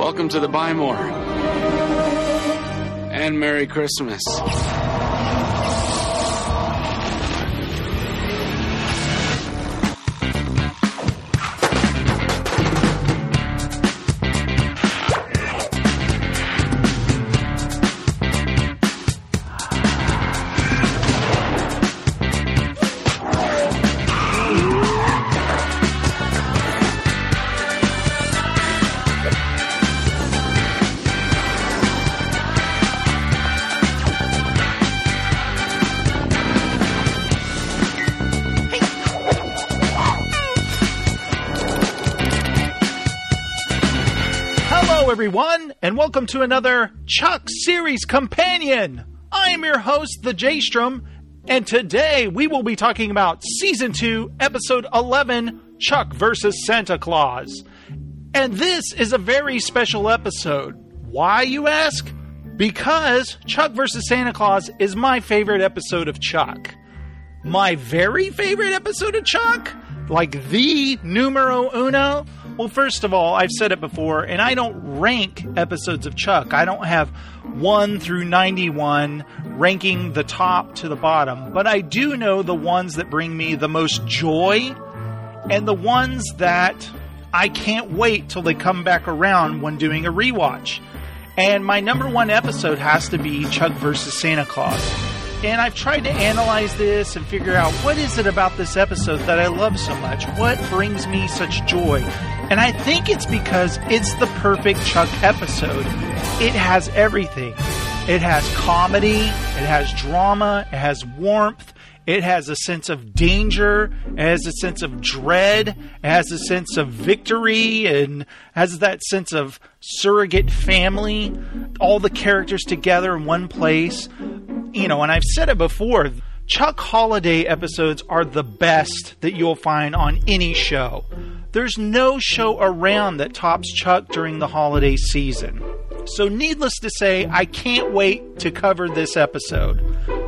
Welcome to the Buy More. And Merry Christmas. Welcome to another Chuck Series Companion. I am your host, the J-Strom, and today we will be talking about Season 2, Episode 11, Chuck versus Santa Claus. And this is a very special episode. Why, you ask? Because Chuck versus Santa Claus is my favorite episode of Chuck. My very favorite episode of Chuck? Like the numero uno? Well, first of all, I've said it before, and I don't rank episodes of Chuck. I don't have 1 through 91 ranking the top to the bottom, but I do know the ones that bring me the most joy and the ones that I can't wait till they come back around when doing a rewatch. And my number one episode has to be Chuck versus Santa Claus. And I've tried to analyze this and figure out what is it about this episode that I love so much? What brings me such joy? And I think it's because it's the perfect Chuck episode. It has everything. It has comedy, it has drama, it has warmth, it has a sense of danger, it has a sense of dread, it has a sense of victory, and has that sense of surrogate family, all the characters together in one place. You know, and I've said it before, Chuck Holiday episodes are the best that you'll find on any show. There's no show around that tops Chuck during the holiday season. So, needless to say, I can't wait to cover this episode.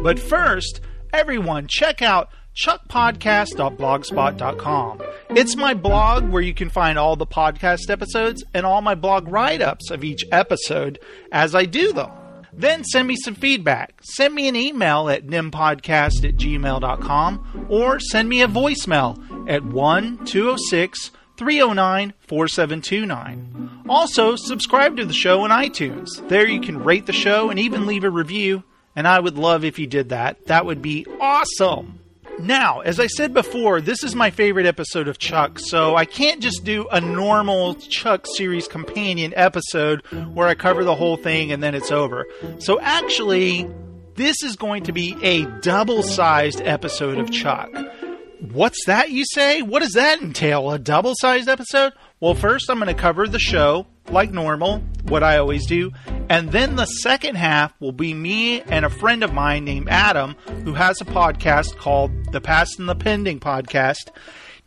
But first, everyone, check out chuckpodcast.blogspot.com. It's my blog where you can find all the podcast episodes and all my blog write ups of each episode as I do them. Then send me some feedback. Send me an email at nimpodcast at gmail.com or send me a voicemail at 1 206 309 4729. Also, subscribe to the show on iTunes. There you can rate the show and even leave a review, and I would love if you did that. That would be awesome. Now, as I said before, this is my favorite episode of Chuck, so I can't just do a normal Chuck series companion episode where I cover the whole thing and then it's over. So actually, this is going to be a double sized episode of Chuck. What's that, you say? What does that entail? A double sized episode? Well, first, I'm going to cover the show like normal, what I always do. And then the second half will be me and a friend of mine named Adam, who has a podcast called the Past and the Pending Podcast.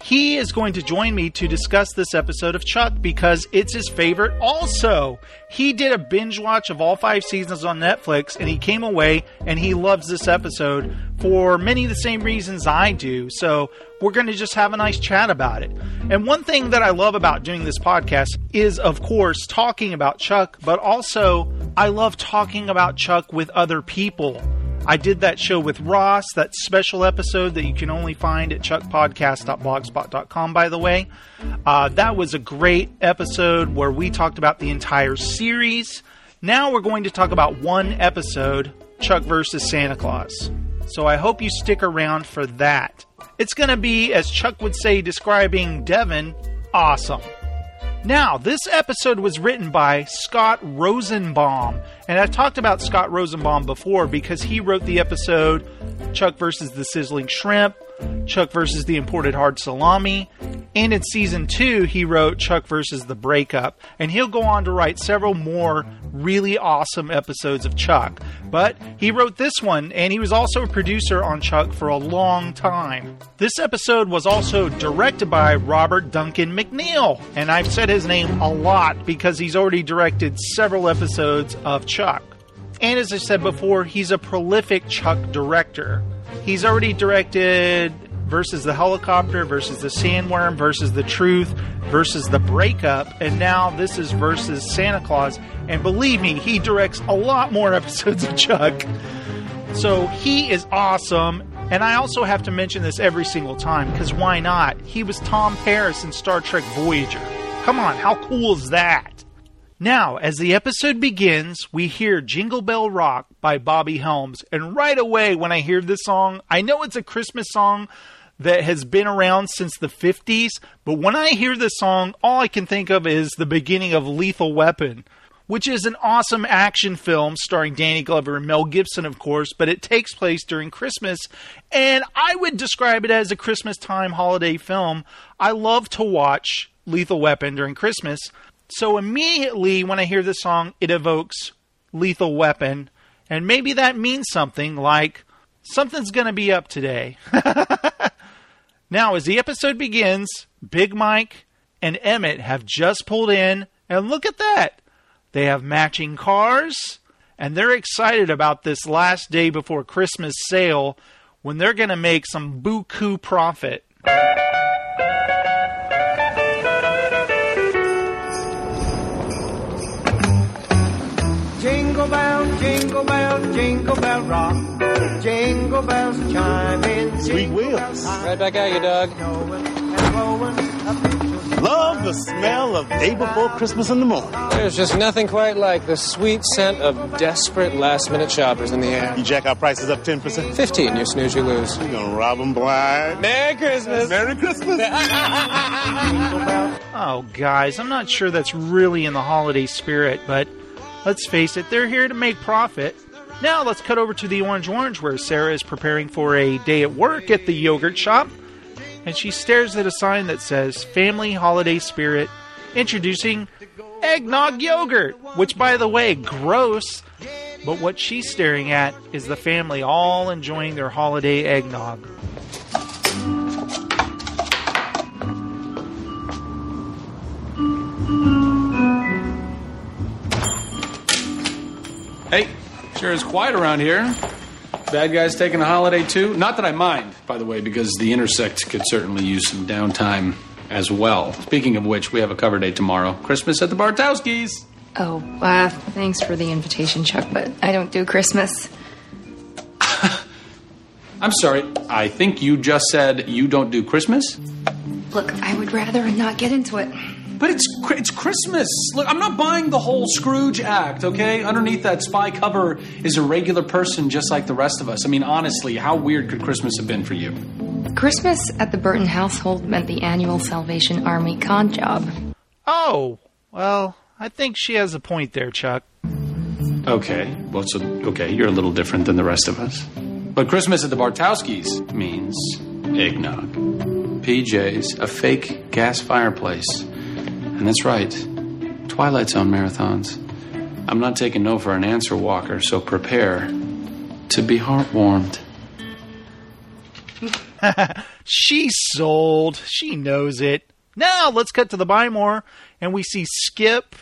He is going to join me to discuss this episode of Chuck because it's his favorite also. He did a binge watch of all five seasons on Netflix and he came away and he loves this episode for many of the same reasons I do. So we're going to just have a nice chat about it. And one thing that I love about doing this podcast is, of course, talking about Chuck, but also I love talking about Chuck with other people. I did that show with Ross, that special episode that you can only find at chuckpodcast.blogspot.com, by the way. Uh, that was a great episode where we talked about the entire series. Now we're going to talk about one episode Chuck versus Santa Claus. So I hope you stick around for that. It's going to be, as Chuck would say, describing Devin, awesome. Now, this episode was written by Scott Rosenbaum. And I've talked about Scott Rosenbaum before because he wrote the episode Chuck versus the Sizzling Shrimp, Chuck versus the Imported Hard Salami, and in season two, he wrote Chuck versus the Breakup. And he'll go on to write several more really awesome episodes of Chuck. But he wrote this one, and he was also a producer on Chuck for a long time. This episode was also directed by Robert Duncan McNeil. And I've said his name a lot because he's already directed several episodes of Chuck. And as I said before, he's a prolific Chuck director. He's already directed versus the helicopter versus the sandworm versus the truth versus the breakup. And now this is versus Santa Claus. And believe me, he directs a lot more episodes of Chuck. So he is awesome. And I also have to mention this every single time because why not? He was Tom Paris in Star Trek Voyager. Come on, how cool is that? Now, as the episode begins, we hear Jingle Bell Rock by Bobby Helms. And right away, when I hear this song, I know it's a Christmas song that has been around since the 50s, but when I hear this song, all I can think of is the beginning of Lethal Weapon which is an awesome action film starring Danny Glover and Mel Gibson, of course, but it takes place during Christmas, and I would describe it as a Christmas time holiday film. I love to watch Lethal Weapon during Christmas, so immediately when I hear this song, it evokes Lethal Weapon, and maybe that means something like something's going to be up today. now, as the episode begins, Big Mike and Emmett have just pulled in, and look at that. They have matching cars, and they're excited about this last day before Christmas sale when they're going to make some buku profit. Jingle bell, jingle bell rock. Jingle bells chime in. Sweet wheels. Right back at you, Doug. Love the smell of day before Christmas in the morning. There's just nothing quite like the sweet scent of desperate last minute shoppers in the air. You jack our prices up 10%. 15, you snooze, you lose. You're gonna rob them blind. Merry Christmas. Merry Christmas. Oh, guys, I'm not sure that's really in the holiday spirit, but let's face it, they're here to make profit. Now let's cut over to the Orange Orange where Sarah is preparing for a day at work at the yogurt shop. And she stares at a sign that says Family Holiday Spirit introducing eggnog yogurt, which, by the way, gross. But what she's staring at is the family all enjoying their holiday eggnog. Hey, sure is quiet around here. Bad guys taking a holiday too? Not that I mind, by the way, because the Intersect could certainly use some downtime as well. Speaking of which, we have a cover date tomorrow. Christmas at the Bartowskis. Oh, uh, thanks for the invitation, Chuck, but I don't do Christmas. I'm sorry, I think you just said you don't do Christmas? Look, I would rather not get into it. But it's it's Christmas. Look, I'm not buying the whole Scrooge act, okay? Underneath that spy cover is a regular person just like the rest of us. I mean, honestly, how weird could Christmas have been for you? Christmas at the Burton household meant the annual Salvation Army con job. Oh, well, I think she has a point there, Chuck. Okay, well, so okay, you're a little different than the rest of us. But Christmas at the Bartowskis means eggnog, PJs, a fake gas fireplace, and that's right, Twilight Zone marathons. I'm not taking no for an answer, Walker. So prepare to be heartwarmed. She's sold. She knows it. Now let's cut to the buy more, and we see Skip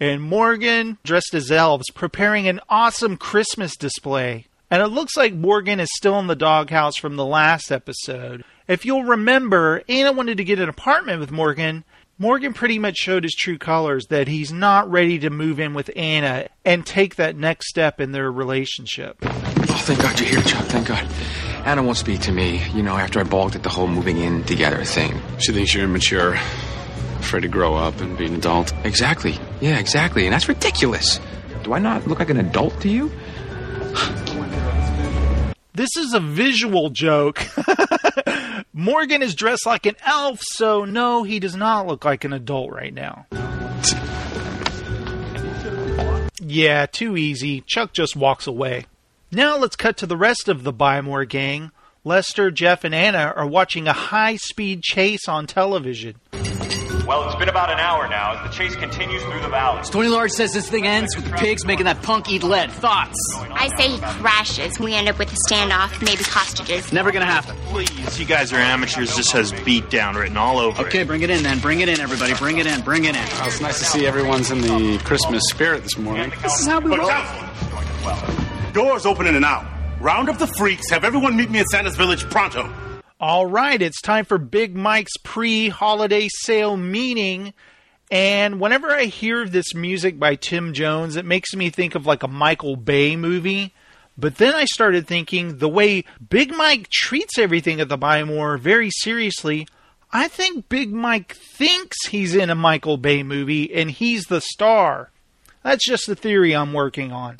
and Morgan dressed as elves preparing an awesome Christmas display. And it looks like Morgan is still in the doghouse from the last episode. If you'll remember, Anna wanted to get an apartment with Morgan. Morgan pretty much showed his true colors that he's not ready to move in with Anna and take that next step in their relationship. Oh, thank God you're here, Chuck. Thank God. Anna won't speak to me, you know, after I balked at the whole moving in together thing. She thinks you're immature, afraid to grow up and be an adult. Exactly. Yeah, exactly. And that's ridiculous. Do I not look like an adult to you? This is a visual joke. Morgan is dressed like an elf, so no, he does not look like an adult right now. Yeah, too easy. Chuck just walks away. Now let's cut to the rest of the Buy More gang. Lester, Jeff, and Anna are watching a high speed chase on television. Well, it's been about an hour now as the chase continues through the valley. Tony Large says this thing ends with the pigs making that punk eat lead. Thoughts? I say he crashes. We end up with a standoff, maybe hostages. Never gonna happen. Please, you guys are amateurs. This has beat down written all over Okay, it. bring it in then. Bring it in, everybody. Bring it in. Bring it in. Well, it's nice to see everyone's in the Christmas spirit this morning. This is how we But roll. Doors open in an hour. Round up the freaks. Have everyone meet me at Santa's village pronto. All right, it's time for Big Mike's pre holiday sale meeting. And whenever I hear this music by Tim Jones, it makes me think of like a Michael Bay movie. But then I started thinking the way Big Mike treats everything at the Buy More very seriously. I think Big Mike thinks he's in a Michael Bay movie and he's the star. That's just the theory I'm working on.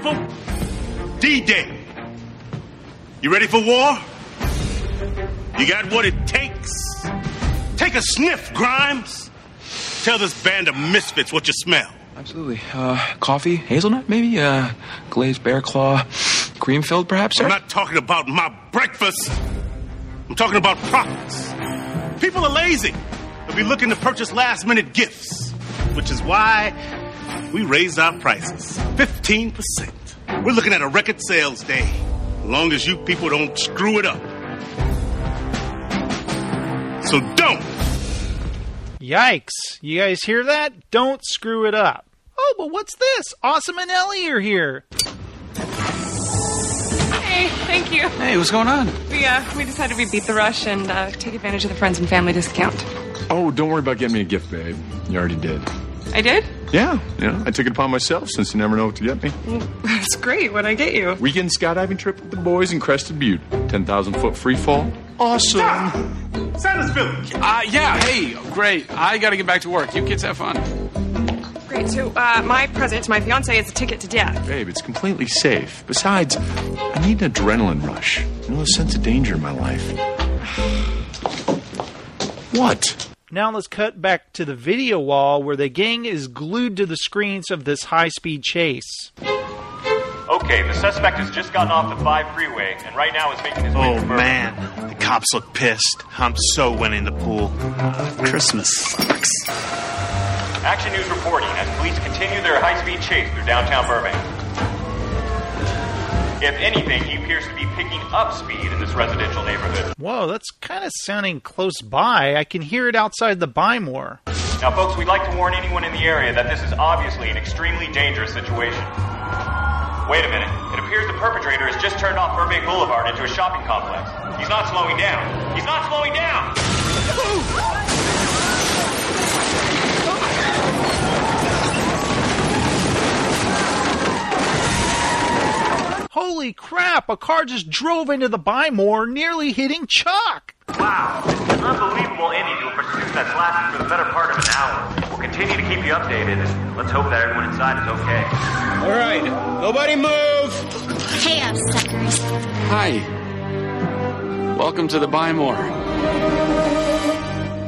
People. D-Day. You ready for war? You got what it takes? Take a sniff, Grimes. Tell this band of misfits what you smell. Absolutely. Uh, coffee, hazelnut, maybe? Uh, glazed bear claw, cream filled, perhaps, sir? I'm not talking about my breakfast. I'm talking about profits. People are lazy. They'll be looking to purchase last minute gifts, which is why we raised our prices 15%. We're looking at a record sales day, as long as you people don't screw it up. So don't. Yikes. You guys hear that? Don't screw it up. Oh, but what's this? Awesome and Ellie are here. Hey, thank you. Hey, what's going on? We uh, we decided we'd beat the rush and uh, take advantage of the friends and family discount. Oh, don't worry about getting me a gift, babe. You already did. I did. Yeah, yeah. I took it upon myself since you never know what to get me. That's great. What'd I get you? Weekend skydiving trip with the boys in Crested Butte. 10,000 foot free fall. Awesome. Santa's Village. Uh, yeah, hey, great. I gotta get back to work. You kids have fun. Great. So uh, my present to my fiance is a ticket to death. Babe, it's completely safe. Besides, I need an adrenaline rush. You know, a sense of danger in my life. What? Now let's cut back to the video wall where the gang is glued to the screens of this high speed chase. Okay, the suspect has just gotten off the 5 freeway and right now is making his way Oh to Burbank. man, the cops look pissed. I'm so winning the pool. Christmas sucks. Action News reporting as police continue their high-speed chase through downtown Burbank. If anything, he appears to be picking up speed in this residential neighborhood. Whoa, that's kind of sounding close by. I can hear it outside the Buy More. Now, folks, we'd like to warn anyone in the area that this is obviously an extremely dangerous situation. Wait a minute. It appears the perpetrator has just turned off Burbank Boulevard into a shopping complex. He's not slowing down. He's not slowing down! Holy crap, a car just drove into the Buy More, nearly hitting Chuck. Wow. An unbelievable ending to a pursuit that's lasted for the better part of an hour. We'll continue to keep you updated, and let's hope that everyone inside is okay. All right, nobody move. Hey up, suckers. Hi. Welcome to the Buy More.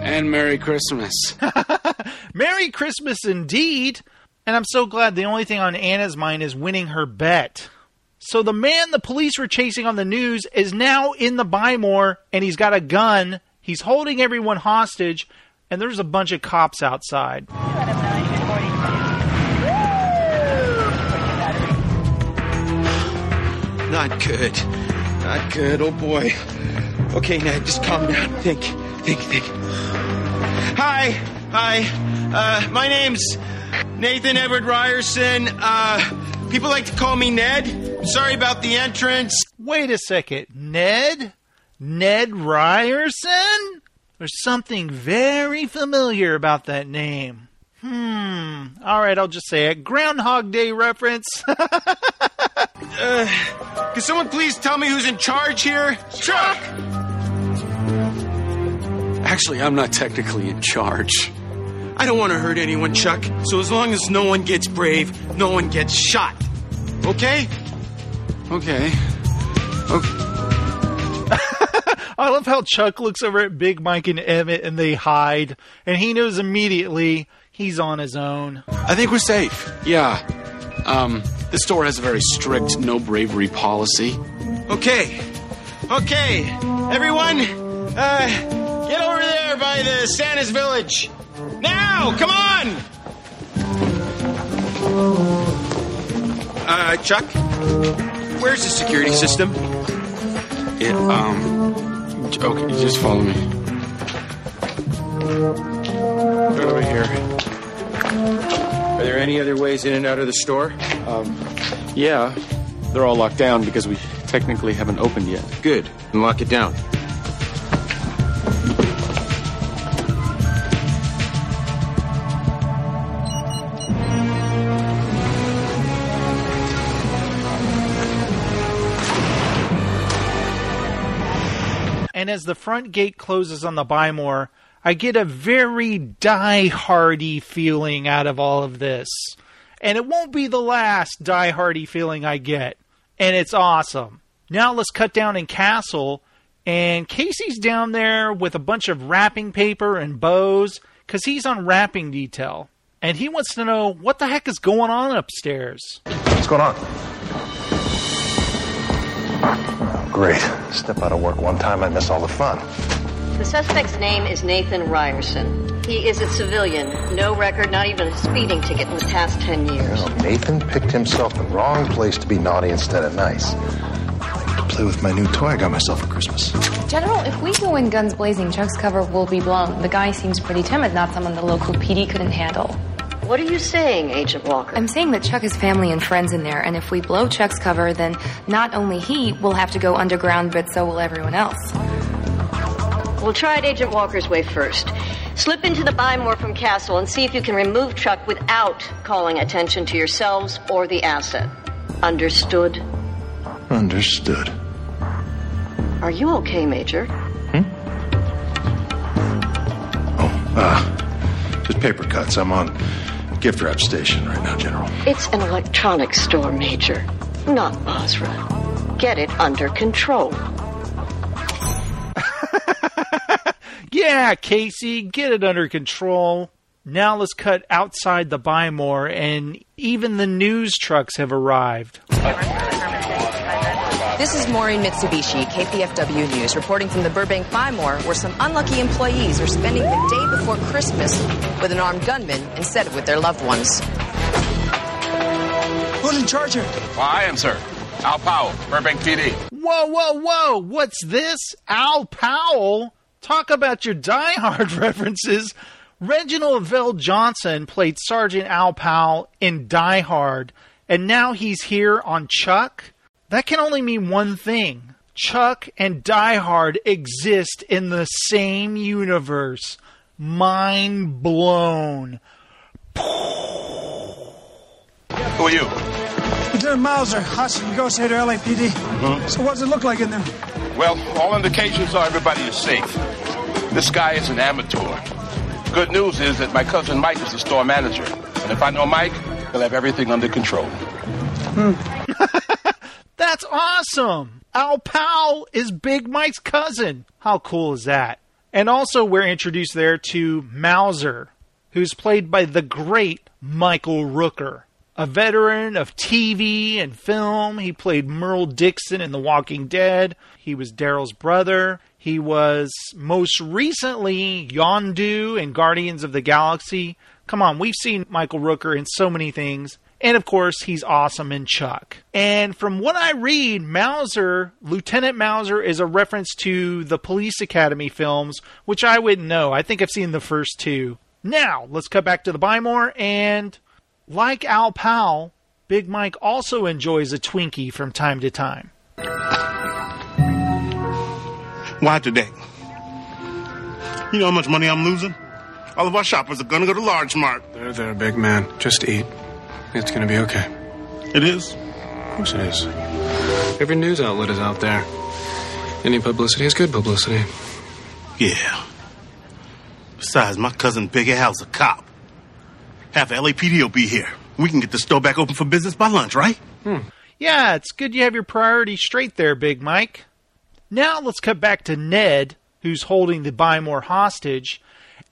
And Merry Christmas. Merry Christmas indeed. And I'm so glad the only thing on Anna's mind is winning her bet. So the man the police were chasing on the news is now in the Buy More and he's got a gun. He's holding everyone hostage and there's a bunch of cops outside. Not good. Not good. Oh boy. Okay, Ned, just calm down. Think, think, think. Hi, hi. Uh, my name's Nathan Edward Ryerson. Uh, people like to call me Ned. Sorry about the entrance. Wait a second. Ned? Ned Ryerson? There's something very familiar about that name. Hmm. All right, I'll just say it. Groundhog Day reference. Uh, can someone please tell me who's in charge here? Chuck! Actually, I'm not technically in charge. I don't want to hurt anyone, Chuck. So as long as no one gets brave, no one gets shot. Okay? Okay. Okay. I love how Chuck looks over at Big Mike and Emmett and they hide, and he knows immediately he's on his own. I think we're safe. Yeah. Um, the store has a very strict no bravery policy. Okay. Okay. Everyone, uh, get over there by the Santa's village. Now! Come on! Uh, Chuck? Where's the security system? It, um. Okay, just follow me. Right over here. Are there any other ways in and out of the store? Um, yeah. They're all locked down because we technically haven't opened yet. Good. And lock it down. As the front gate closes on the Buy More, I get a very die-hardy feeling out of all of this. And it won't be the last die-hardy feeling I get. And it's awesome. Now let's cut down in Castle, and Casey's down there with a bunch of wrapping paper and bows because he's on wrapping detail. And he wants to know what the heck is going on upstairs. What's going on? Great. Step out of work one time, I miss all the fun. The suspect's name is Nathan Ryerson. He is a civilian, no record, not even a speeding ticket in the past 10 years. You know, Nathan picked himself the wrong place to be naughty instead of nice. I could play with my new toy I got myself for Christmas. General, if we go in guns blazing, Chuck's cover will be blown. The guy seems pretty timid, not someone the local PD couldn't handle. What are you saying, Agent Walker? I'm saying that Chuck has family and friends in there, and if we blow Chuck's cover, then not only he will have to go underground, but so will everyone else. We'll try it Agent Walker's way first. Slip into the buy more from Castle and see if you can remove Chuck without calling attention to yourselves or the asset. Understood? Understood. Are you okay, Major? Hmm? Oh, ah. Uh, just paper cuts. I'm on gift wrap station right now, General. It's an electronics store, Major, not Basra. Get it under control. Yeah, Casey, get it under control. Now let's cut outside the Buy More, and even the news trucks have arrived. This is Maureen Mitsubishi, KPFW News, reporting from the Burbank Buy More, where some unlucky employees are spending the day before Christmas with an armed gunman instead of with their loved ones. Who's in charge here? I am, sir. Al Powell, Burbank PD. Whoa, whoa, whoa! What's this? Al Powell? Talk about your Die Hard references. Reginald VelJohnson played Sergeant Al Powell in Die Hard, and now he's here on Chuck. That can only mean one thing Chuck and Die Hard exist in the same universe. Mind blown. Who are you? Lieutenant Mauser, hostage negotiator, LAPD. So what does it look like in there? Well, all indications are everybody is safe. This guy is an amateur. Good news is that my cousin Mike is the store manager. And if I know Mike, he'll have everything under control. Hmm. That's awesome! Al Powell is Big Mike's cousin. How cool is that? And also, we're introduced there to Mauser, who's played by the great Michael Rooker. A veteran of TV and film, he played Merle Dixon in The Walking Dead. He was Daryl's brother. He was most recently Yondu in Guardians of the Galaxy. Come on, we've seen Michael Rooker in so many things. And of course, he's awesome in Chuck. And from what I read, Mauser, Lieutenant Mauser, is a reference to the Police Academy films, which I wouldn't know. I think I've seen the first two. Now, let's cut back to the Buy More, and like Al Powell, Big Mike also enjoys a Twinkie from time to time. Why today? You know how much money I'm losing? All of our shoppers are gonna go to Large Mart. There, there, big man. Just eat. It's gonna be okay. It is? Of course it is. Every news outlet is out there. Any publicity is good publicity. Yeah. Besides, my cousin Big Al's a cop. Half of LAPD will be here. We can get the store back open for business by lunch, right? Hmm. Yeah, it's good you have your priorities straight there, Big Mike. Now let's cut back to Ned, who's holding the Buy More hostage.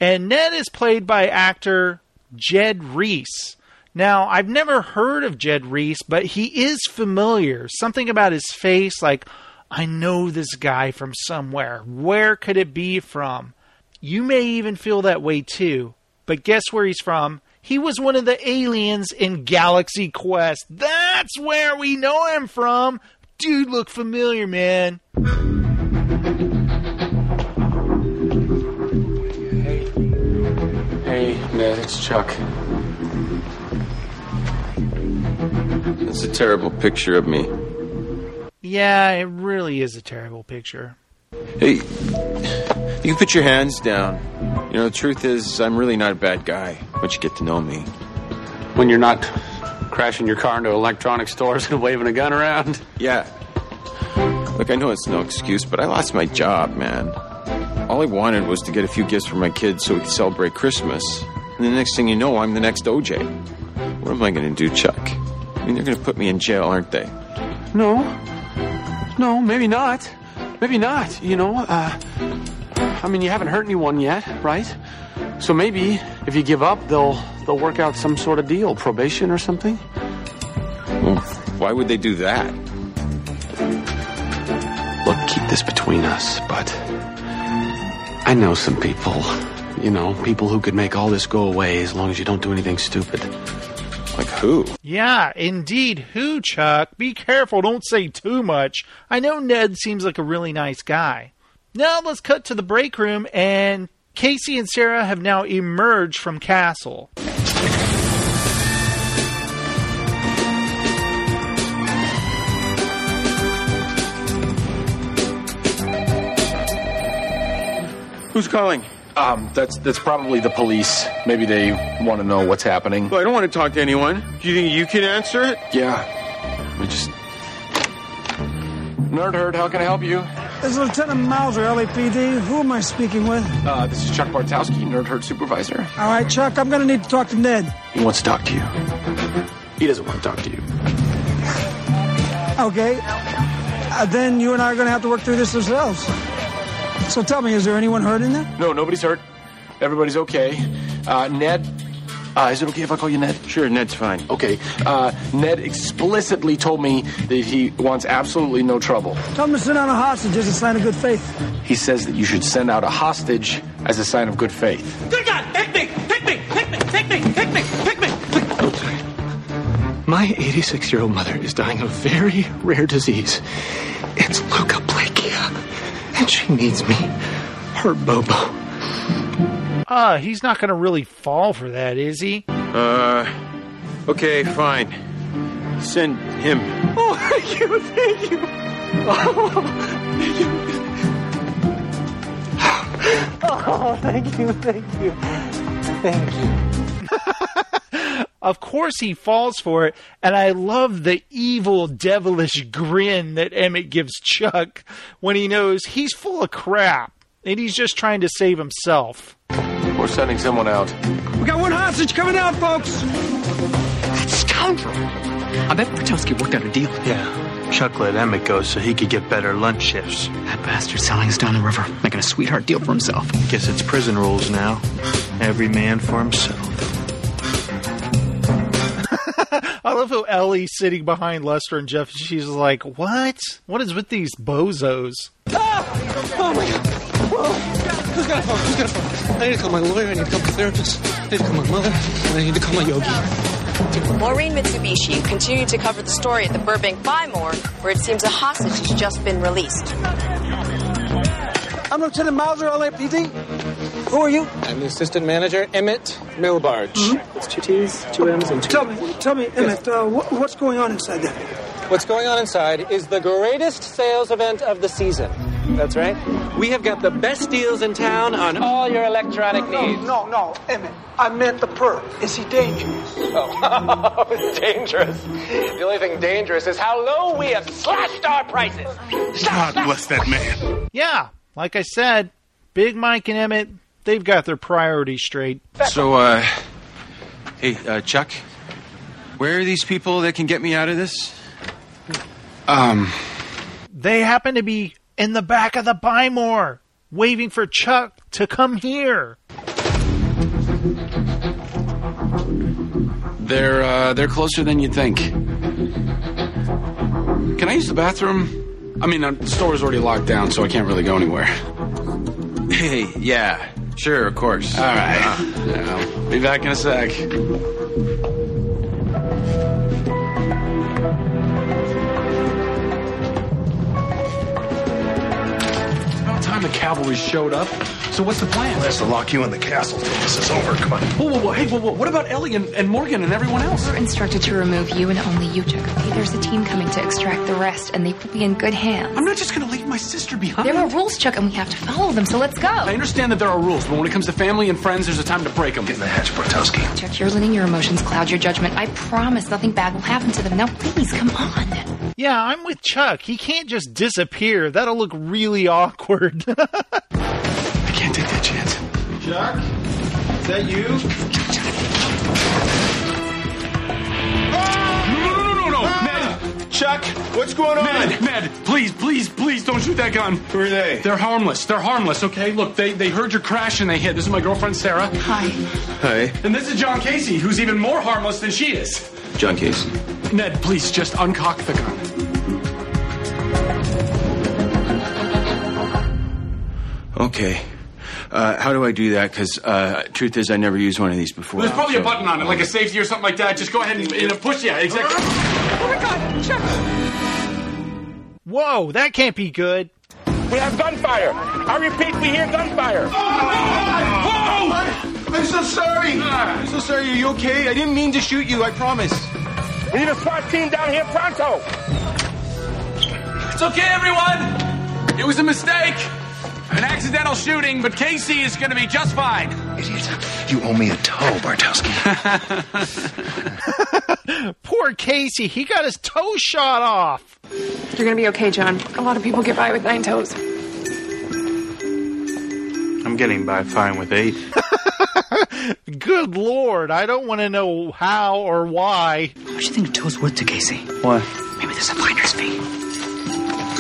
And Ned is played by actor Jed Rees. Now, I've never heard of Jed Rees, but he is familiar. Something about his face, like, I know this guy from somewhere. Where could it be from? You may even feel that way too. But guess where he's from? He was one of the aliens in Galaxy Quest. That's where we know him from. Dude, look familiar, man. Hey, Ned, it's Chuck. It's a terrible picture of me. Yeah, it really is a terrible picture. Hey, you can put your hands down. You know, the truth is, I'm really not a bad guy once you get to know me. When you're not crashing your car into electronic stores and waving a gun around. Yeah. Look, I know it's no excuse, but I lost my job, man. All I wanted was to get a few gifts for my kids so we could celebrate Christmas. And the next thing you know, I'm the next OJ. What am I going to do, Chuck? Mean, they're going to put me in jail, aren't they? No. No, maybe not. Maybe not. You know, uh, I mean, you haven't hurt anyone yet, right? So maybe if you give up, they'll they'll work out some sort of deal, probation or something. Well, why would they do that? Look, keep this between us, but I know some people. You know, people who could make all this go away as long as you don't do anything stupid. Like who? Yeah, indeed. Who, Chuck? Be careful. Don't say too much. I know Ned seems like a really nice guy. Now let's cut to the break room, and Casey and Sarah have now emerged from Castle. Who's calling? Um, that's that's probably the police. Maybe they want to know what's happening. Well, I don't want to talk to anyone. Do you think you can answer it? Yeah. We just. Nerd herd, how can I help you? This is Lieutenant Mauser, LAPD. Who am I speaking with? Uh, this is Chuck Bartowski, Nerd Herd Supervisor. All right, Chuck, I'm going to need to talk to Ned. He wants to talk to you. He doesn't want to talk to you. Okay. Uh, then you and I are going to have to work through this ourselves. So tell me, is there anyone hurt in there? No, nobody's hurt. Everybody's okay. Uh, Ned, uh, is it okay if I call you Ned? Sure, Ned's fine. Okay. Uh, Ned explicitly told me that he wants absolutely no trouble. Tell him to send out a hostage as a sign of good faith. He says that you should send out a hostage as a sign of good faith. Good God! Pick me! Pick me! Pick me! Pick me! Pick me! Pick me! My 86 year old mother is dying of a very rare disease. It's leukoplakia. And she needs me. Her Bobo. Uh, he's not going to really fall for that, is he? Uh, okay, fine. Send him. Oh, thank you! Thank you! Oh, oh thank you! Thank you! Thank you. Of course he falls for it, and I love the evil, devilish grin that Emmett gives Chuck when he knows he's full of crap and he's just trying to save himself. We're sending someone out. We got one hostage coming out, folks. That scoundrel! I bet Bartowski worked out a deal. Yeah. Chuck let Emmett go so he could get better lunch shifts. That bastard selling us down the river, making a sweetheart deal for himself. Guess it's prison rules now. Every man for himself. I love how Ellie's sitting behind Lester and Jeff. She's like, "What? What is with these bozos?" Ah! Oh my god! Oh. Who's got a phone? Who's got a phone? I need to call my lawyer. I need to call my therapist. I need to call my mother. And I need to call my yogi. Maureen Mitsubishi continued to cover the story at the Burbank Buy More, where it seems a hostage has just been released. I'm Lieutenant Mauser, LAPD. Who are you? I'm the assistant manager, Emmett Milbarge. Mm-hmm. It's two T's, two M's, and two. Tell me, tell me, Emmett, uh, what, what's going on inside there? What's going on inside is the greatest sales event of the season. That's right. We have got the best deals in town on all your electronic no, needs. No, no, Emmett. I meant the perp. Is he dangerous? Oh, it's dangerous. The only thing dangerous is how low we have slashed our prices. God bless that man. Yeah, like I said, Big Mike and Emmett, they've got their priorities straight. So, uh, hey, uh, Chuck, where are these people that can get me out of this? Um, They happen to be in the back of the Buy More, waving for Chuck to come here. they're uh, they're closer than you think. Can I use the bathroom? I mean, uh, the store is already locked down, so I can't really go anywhere. Hey, yeah, sure, of course. All right. Yeah, be back in a sec. About time the cavalry showed up. So what's the plan? Well, has to lock you in the castle till this is over. Come on. Whoa, whoa, whoa. Hey, whoa, whoa. What about Ellie and, and Morgan and everyone else? We're instructed to remove you and only you, Chuck. There's a team coming to extract the rest, and they will be in good hands. I'm not just going to leave my sister behind. There are rules, Chuck, and we have to follow them. So let's go. I understand that there are rules, but when it comes to family and friends, there's a time to break them. Get in the hatch, Bartowski. Chuck, you're letting your emotions cloud your judgment. I promise nothing bad will happen to them. Now, please, come on. Yeah, I'm with Chuck. He can't just disappear. That'll look really awkward. I can't take that chance. Chuck? Is that you? No, no, no, no, no. Ah! Ned, Chuck, what's going on? Ned, Ned, please, please, please don't shoot that gun. Who are they? They're harmless. They're harmless, okay? Look, they, they heard your crash and they hit. This is my girlfriend, Sarah. Hi. Hi. And this is John Casey, who's even more harmless than she is. John Casey. Ned, please just uncock the gun. Okay. Uh, how do I do that? Because uh, truth is, I never used one of these before. There's probably a button on it, like a safety or something like that. Just go ahead and, and push. Yeah, exactly. Oh my god, Chuck! Whoa, that can't be good. We have gunfire. I repeat, we hear gunfire. I'm so sorry. I'm so sorry. Are you okay? I didn't mean to shoot you. I promise. We need a SWAT team down here pronto. It's okay, everyone. It was a mistake. An accidental shooting, but Casey is going to be just fine. Idiot. You owe me a toe, Bartowski. Poor Casey. He got his toe shot off. You're gonna be okay, John. A lot of people get by with nine toes. I'm getting by fine with eight. Good lord. I don't want to know how or why. What do you think a toe's worth to Casey? What? Maybe there's a finder's fee.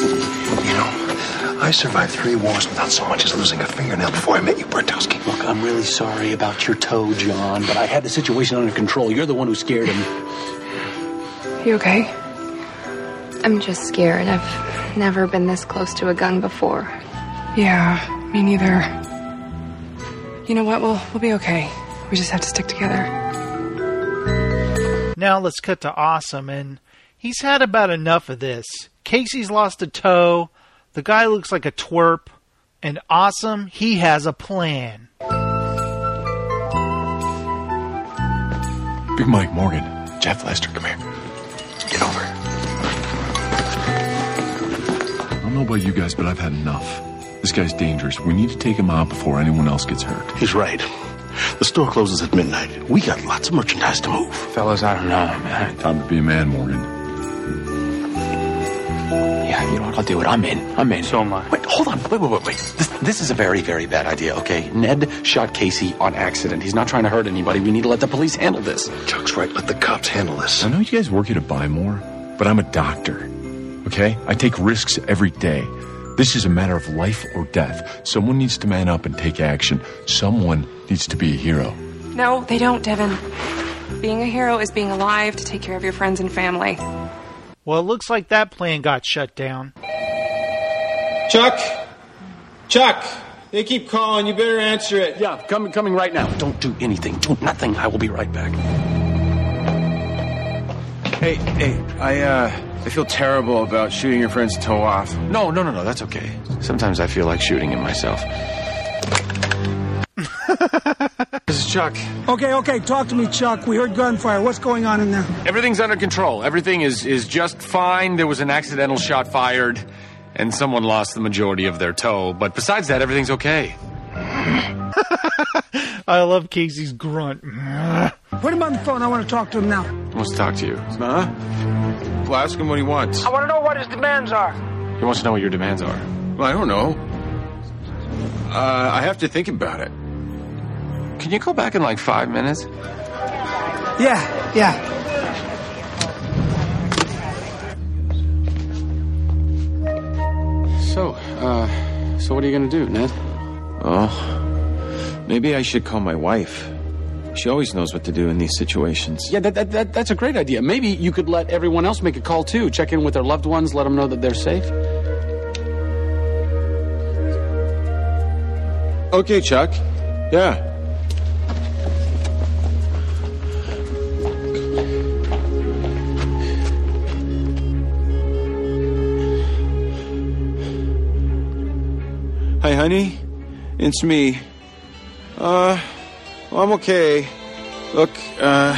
You know, I survived three wars without so much as losing a fingernail before I met you, Bartowski. Look, I'm really sorry about your toe, John, but I had the situation under control. You're the one who scared him. You okay? I'm just scared. I've never been this close to a gun before. Yeah, me neither. You know what? We'll we'll be okay. We just have to stick together. Now let's cut to Awesome, and he's had about enough of this. Casey's lost a toe. The guy looks like a twerp. And Awesome, he has a plan. Big Mike Morgan. Jeff Lester, come here. Get over. I don't know about you guys, but I've had enough. This guy's dangerous. We need to take him out before anyone else gets hurt. He's right. The store closes at midnight. We got lots of merchandise to move. Fellas, I don't know, man. Time to be a man, Morgan. Yeah, you know what? I'll do it. I'm in. I'm in. So am I. Wait, hold on. Wait, wait, wait, wait. This, this is a very, very bad idea, okay? Ned shot Casey on accident. He's not trying to hurt anybody. We need to let the police handle this. Chuck's right. Let the cops handle this. I know you guys work here to buy more, but I'm a doctor. Okay? I take risks every day. This is a matter of life or death. Someone needs to man up and take action. Someone needs to be a hero. No, they don't, Devin. Being a hero is being alive to take care of your friends and family. Well, it looks like that plan got shut down. Chuck? Chuck! They keep calling. You better answer it. Yeah, coming, coming right now. Don't do anything. Do nothing. I will be right back. Hey, hey, I, uh, I feel terrible about shooting your friend's toe off. No, no, no, no. That's okay. Sometimes I feel like shooting him myself. This is Chuck. Okay, okay, talk to me, Chuck. We heard gunfire. What's going on in there? Everything's under control. Everything is, is just fine. There was an accidental shot fired, and someone lost the majority of their toe. But besides that, everything's okay. I love Casey's grunt. Put him on the phone. I want to talk to him now. He wants to talk to you. Huh? Well, ask him what he wants. I want to know what his demands are. He wants to know what your demands are. Well, I don't know. Uh, I have to think about it. Can you go back in like five minutes? Yeah, yeah. So, uh, so what are you gonna do, Ned? Oh, maybe I should call my wife. She always knows what to do in these situations. Yeah, that, that, that, that's a great idea. Maybe you could let everyone else make a call too. Check in with their loved ones, let them know that they're safe. Okay, Chuck. Yeah. Hi, honey. It's me. Uh, well, I'm okay. Look, uh,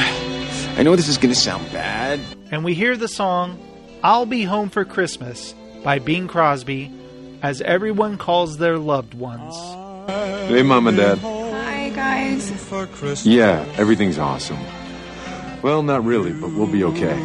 I know this is gonna sound bad. And we hear the song I'll Be Home for Christmas by Bing Crosby as everyone calls their loved ones. Hey, Mom and Dad. Hi, guys. Yeah, everything's awesome. Well, not really, but we'll be okay.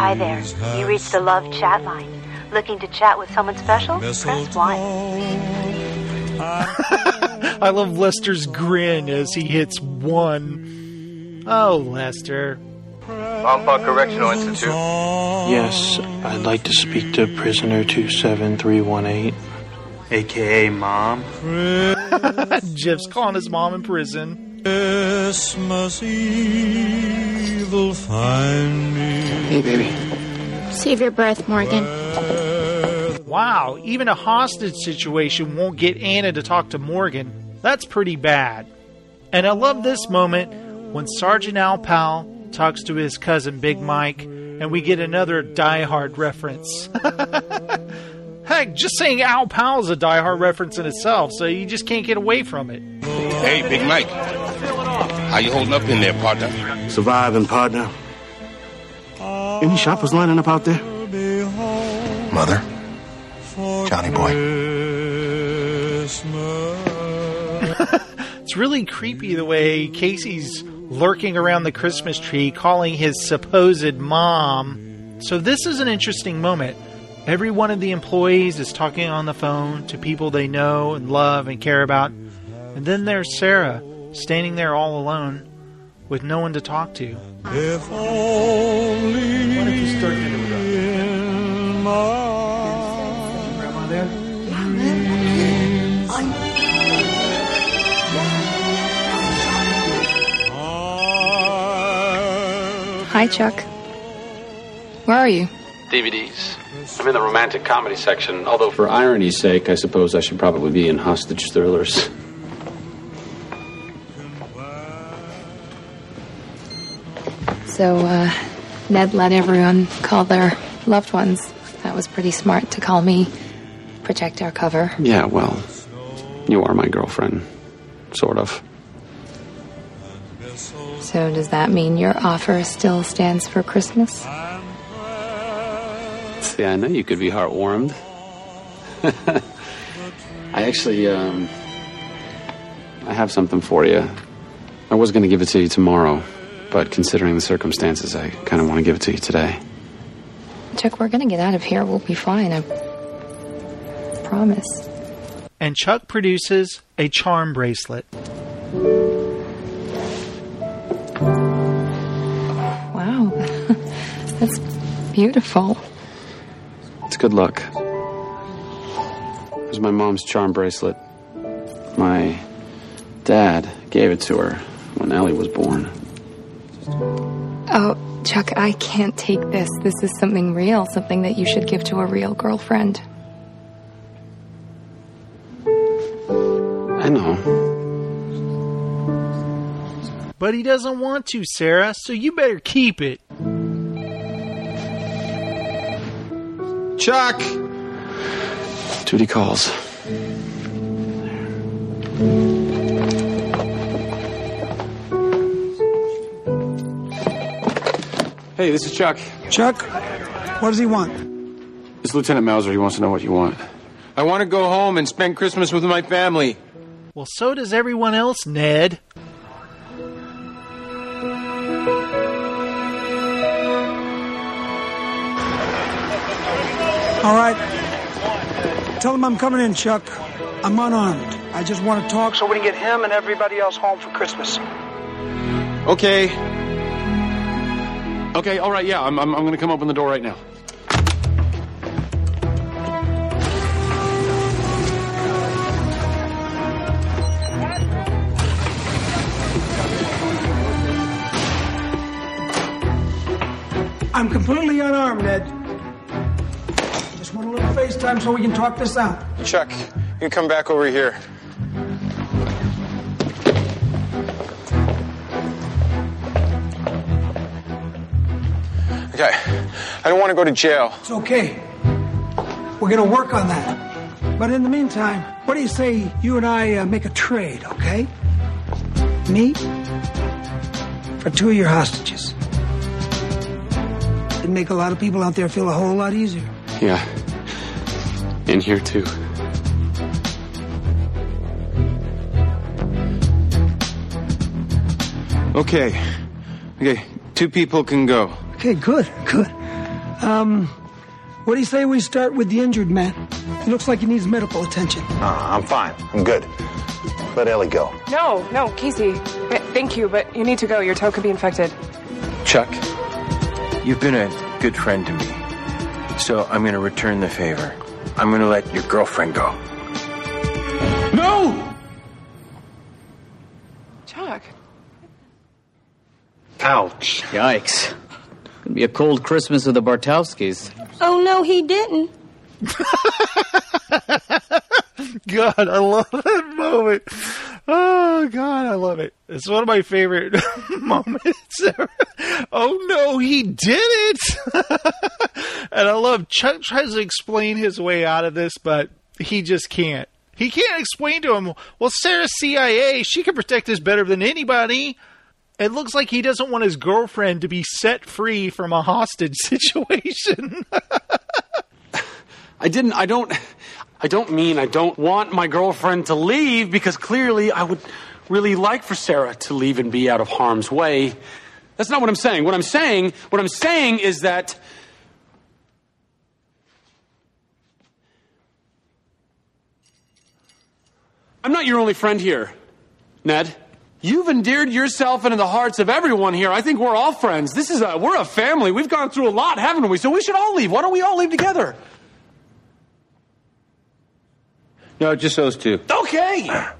Hi there. You reached the Love Chat line. Looking to chat with someone special? Press 1. I love Lester's grin as he hits one. Oh, Lester. Lompoc Correctional Institute. Yes, I'd like to speak to prisoner 27318. AKA Mom. Jeff's calling his mom in prison. Christmas Eve will find me. Hey, baby. Save your breath, Morgan. Wow, even a hostage situation won't get Anna to talk to Morgan. That's pretty bad. And I love this moment when Sergeant Al Powell talks to his cousin Big Mike, and we get another Die Hard reference. Heck, just saying Al Powell's a Die Hard reference in itself, so you just can't get away from it. Hey, Big Mike. How you holding up in there, partner? Surviving, partner. Any shoppers lining up out there? Mother? Johnny boy. It's really creepy the way Casey's lurking around the Christmas tree calling his supposed mom. So, this is an interesting moment. Every one of the employees is talking on the phone to people they know and love and care about. And then there's Sarah standing there all alone with no one to talk to. If only What if you start getting in Grandma there? Hi, Chuck. Where are you? DVDs. I'm in the romantic comedy section, although for irony's sake, I suppose I should probably be in hostage thrillers. So, uh, Ned let everyone call their loved ones. That was pretty smart to call me. Protect our cover. Yeah, well, you are my girlfriend. Sort of. So, does that mean your offer still stands for Christmas? See, I know you could be heartwarmed. I actually, um, I have something for you. I was going to give it to you tomorrow, but considering the circumstances, I kind of want to give it to you today. Chuck, we're gonna get out of here. We'll be fine. I promise. And Chuck produces a charm bracelet. Wow. That's beautiful. It's good luck. It was my mom's charm bracelet. My dad gave it to her when Ellie was born. Oh, Chuck, I can't take this. This is something real, something that you should give to a real girlfriend. I know. But he doesn't want to, Sarah, so you better keep it. Chuck! Duty calls. Hey, this is Chuck. Chuck, what does he want? It's Lieutenant Mauser. He wants to know what you want. I want to go home and spend Christmas with my family. Well, so does everyone else, Ned. All right. Tell him I'm coming in, Chuck. I'm unarmed. I just want to talk so we can get him and everybody else home for Christmas. Okay. Okay, all right, yeah, I'm, I'm, I'm going to come open the door right now. I'm completely unarmed, Ned. Just want a little FaceTime so we can talk this out. Chuck, you come back over here. Okay. I, don't want to go to jail. It's okay. We're gonna work on that. But in the meantime, what do you say you and I uh, make a trade, okay? Me for two of your hostages. It'd make a lot of people out there feel a whole lot easier. Yeah. In here, too. Okay. Okay, two people can go. Okay, good, good. Um, what do you say we start with the injured man? He looks like he needs medical attention. Uh, I'm fine. I'm good. Let Ellie go. No, no, Casey. th- Thank you, but you need to go. Your toe could be infected. Chuck, you've been a good friend to me. So I'm going to return the favor. I'm going to let your girlfriend go. No! Chuck. Ouch. Yikes. Could be a cold Christmas with the Bartowskis. Oh, no, he didn't. God, I love that moment. Oh God, I love it. It's one of my favorite moments. Oh no, he did it! and I love Chuck tries to explain his way out of this, but he just can't. He can't explain to him. Well, Sarah's CIA. She can protect us better than anybody. It looks like he doesn't want his girlfriend to be set free from a hostage situation. I didn't. I don't. I don't mean I don't want my girlfriend to leave because clearly I would really like for Sarah to leave and be out of harm's way. That's not what I'm saying. What I'm saying, what I'm saying is that I'm not your only friend here, Ned. You've endeared yourself into the hearts of everyone here. I think we're all friends. This is a we're a family. We've gone through a lot, haven't we? So we should all leave. Why don't we all leave together? No, just those two. Okay. Our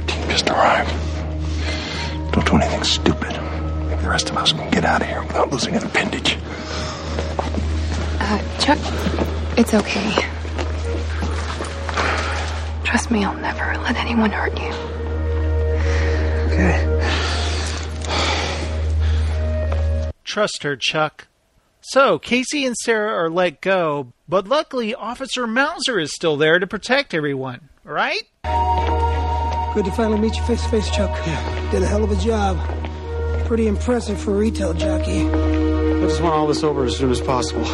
team just arrived. Don't do anything stupid. Maybe the rest of us can get out of here without losing an appendage. Uh, Chuck, it's okay. Trust me, I'll never let anyone hurt you. Okay. Trust her, Chuck. So, Casey and Sarah are let go, but luckily Officer Mauser is still there to protect everyone, right? Good to finally meet you face to face, Chuck. Yeah. Did a hell of a job. Pretty impressive for a retail jockey. I just want all this over as soon as possible.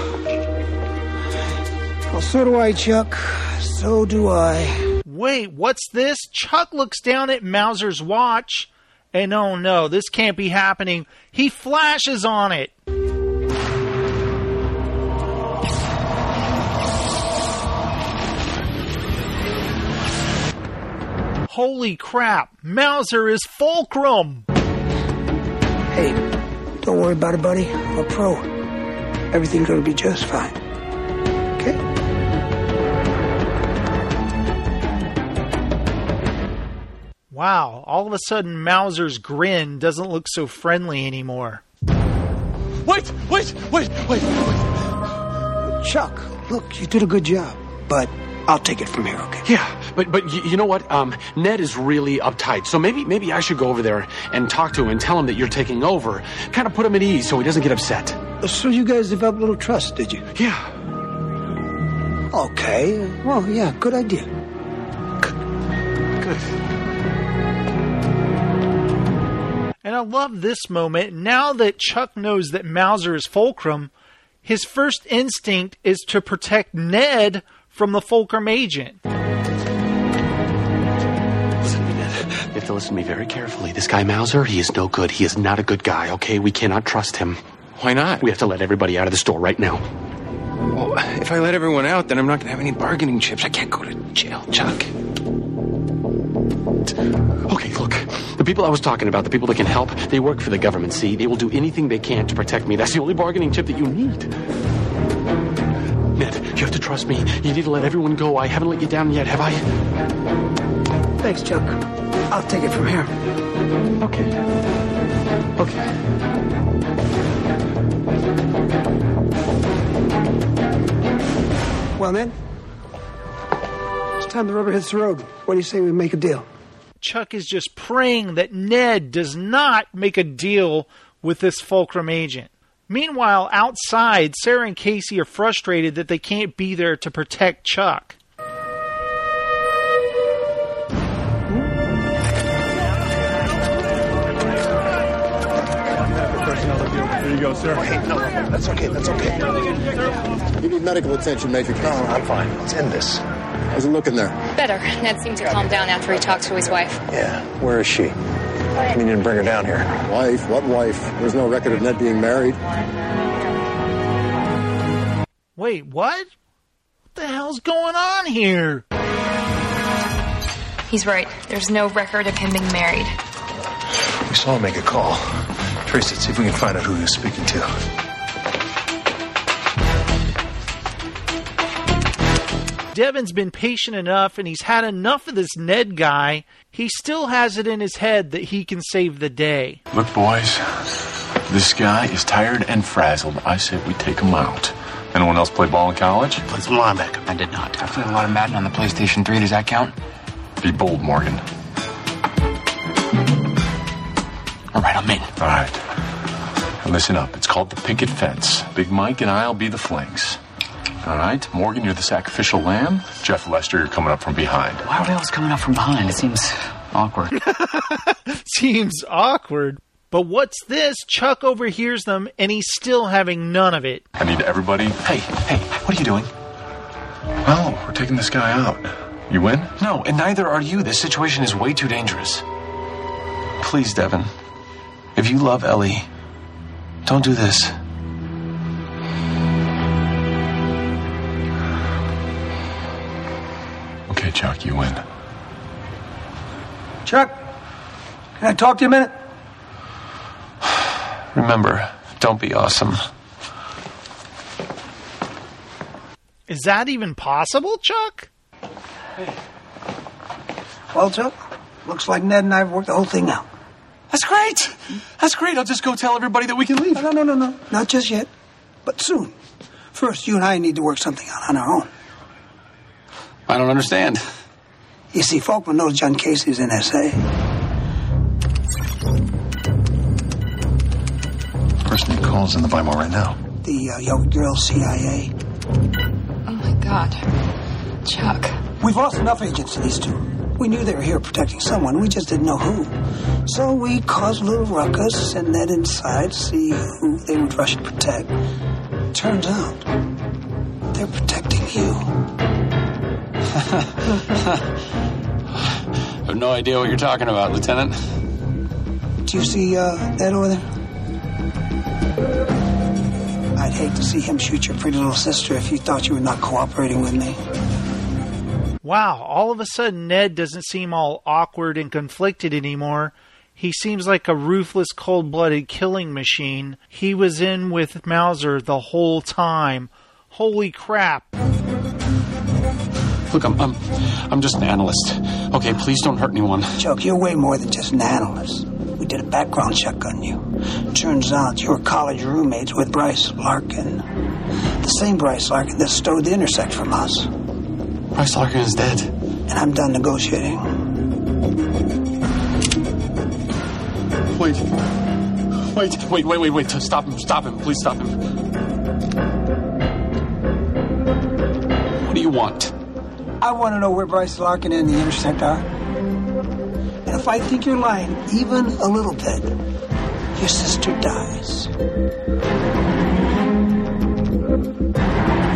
Well, so do I, Chuck. So do I. Wait, what's this? Chuck looks down at Mauser's watch, and oh no, this can't be happening. He flashes on it. Holy crap, Mauser is Fulcrum! Hey, don't worry about it, buddy. I'm a pro. Everything's gonna be just fine. Okay? Wow, all of a sudden Mauser's grin doesn't look so friendly anymore. Wait, wait, wait, wait, wait. Chuck, look, you did a good job, but I'll take it from here, okay? Yeah, but but you, you know what? Um, Ned is really uptight, so maybe maybe I should go over there and talk to him and tell him that you're taking over, kind of put him at ease so he doesn't get upset. So you guys developed a little trust, did you? Yeah. Okay. Well, yeah, good idea. Good. And I love this moment. Now that Chuck knows that Mauser is Fulcrum, his first instinct is to protect Ned from the Fulcrum agent. Listen to me, Ned. You have to listen to me very carefully. This guy Mauser, he is no good. He is not a good guy. Okay, we cannot trust him. Why not? We have to let everybody out of the store right now. Well, if I let everyone out, then I'm not going to have any bargaining chips. I can't go to jail, Chuck. Okay, look. The people I was talking about, the people that can help, they work for the government, see? They will do anything they can to protect me. That's the only bargaining chip that you need. Ned, you have to trust me. You need to let everyone go. I haven't let you down yet, have I? Thanks, Chuck. I'll take it from here. Okay. Okay. Well, then, it's time the rubber hits the road. What do you say we make a deal? Chuck is just praying that Ned does not make a deal with this Fulcrum agent. Meanwhile, outside, Sarah and Casey are frustrated that they can't be there to protect Chuck. There you go, sir. Hey, no, that's okay. That's okay. You need medical attention, Major. No, I'm fine. Let's end this. How's it looking there? Better. Ned seemed to calm down after he talked to his wife. Yeah. Where is she? I mean, you didn't bring her down here. Wife? What wife? There's no record of Ned being married. Wait, what? What the hell's going on here? He's right. There's no record of him being married. We saw him make a call. Trace it. See if we can find out who he was speaking to. Devon's been patient enough and he's had enough of this Ned guy. He still has it in his head that he can save the day. Look, boys, this guy is tired and frazzled. I said we take him out. Anyone else play ball in college? Play some linebacker. I did not. I played a lot of Madden on the PlayStation 3. Does that count? Be bold, Morgan. All right, I'm in. All right. Now listen up. It's called the picket fence. Big Mike and I'll be the flanks. All right, Morgan, you're the sacrificial lamb. Jeff Lester, you're coming up from behind. Why are we always coming up from behind? It seems awkward. Seems awkward. But what's this? Chuck overhears them and he's still having none of it. I need everybody. Hey, hey, what are you doing? Well, we're taking this guy out. You win? No, and neither are you. This situation is way too dangerous. Please, Devon. If you love Ellie, don't do this. Okay, Chuck, you win. Chuck, can I talk to you a minute? Remember, don't be awesome. Is that even possible, Chuck? Well, Chuck, looks like Ned and I have worked the whole thing out. That's great. That's great. I'll just go tell everybody that we can leave. No, no, no, no. Not just yet, but soon. First, you and I need to work something out on our own. I don't understand. You see, Fulcrum knows John Casey's NSA. Person he calls in the Weimar right now. The uh, young girl CIA. Oh my god. Chuck. We've lost enough agents to these two. We knew they were here protecting someone, we just didn't know who. So we caused a little ruckus, and then inside, see who they would rush to protect. Turns out, they're protecting you. I have no idea what you're talking about, Lieutenant. Do you see uh, that over there? I'd hate to see him shoot your pretty little sister if you thought you were not cooperating with me. Wow, all of a sudden Ned doesn't seem all awkward and conflicted anymore. He seems like a ruthless, cold blooded killing machine. He was in with Mauser the whole time. Holy crap. Look, I'm, I'm, I'm just an analyst. Okay, please don't hurt anyone. Chuck, you're way more than just an analyst. We did a background check on you. Turns out you were college roommates with Bryce Larkin. The same Bryce Larkin that stole the intersect from us. Bryce Larkin is dead. And I'm done negotiating. Wait. Wait, wait, wait, wait, wait. Stop him, stop him. Please stop him. What do you want? I want to know where Bryce Larkin and the intersect are. And if I think you're lying even a little bit, your sister dies.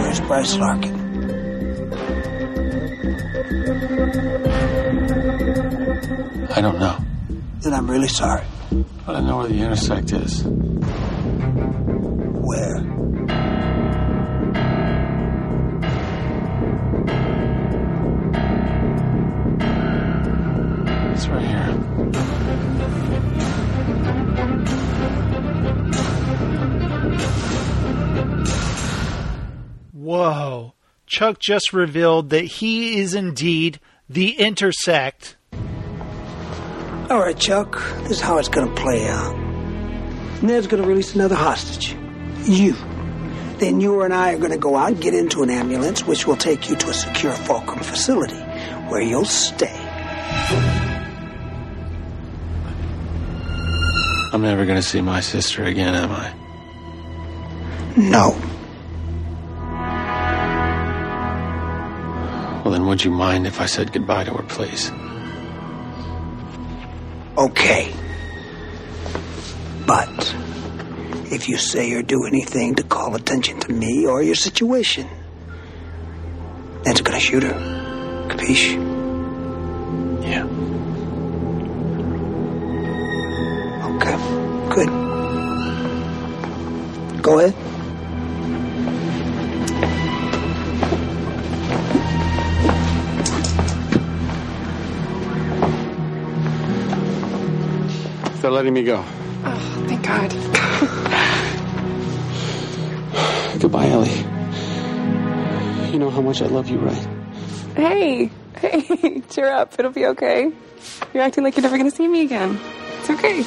Where's Bryce Larkin? I don't know. Then I'm really sorry. But I know where the intersect is. Where? Whoa. Chuck just revealed that he is indeed the intersect. All right, Chuck, this is how it's going to play out. Ned's going to release another hostage. You. Then you and I are going to go out and get into an ambulance, which will take you to a secure Fulcrum facility where you'll stay. I'm never going to see my sister again, am I? No. Well, then would you mind if I said goodbye to her, please? Okay. But if you say or do anything to call attention to me or your situation, Ned's gonna shoot her. Capiche? Yeah. Okay. Good. Go ahead. They're letting me go. Oh, thank God. Goodbye, Ellie. You know how much I love you, right? Hey, hey, cheer up. It'll be okay. You're acting like you're never going to see me again. It's okay.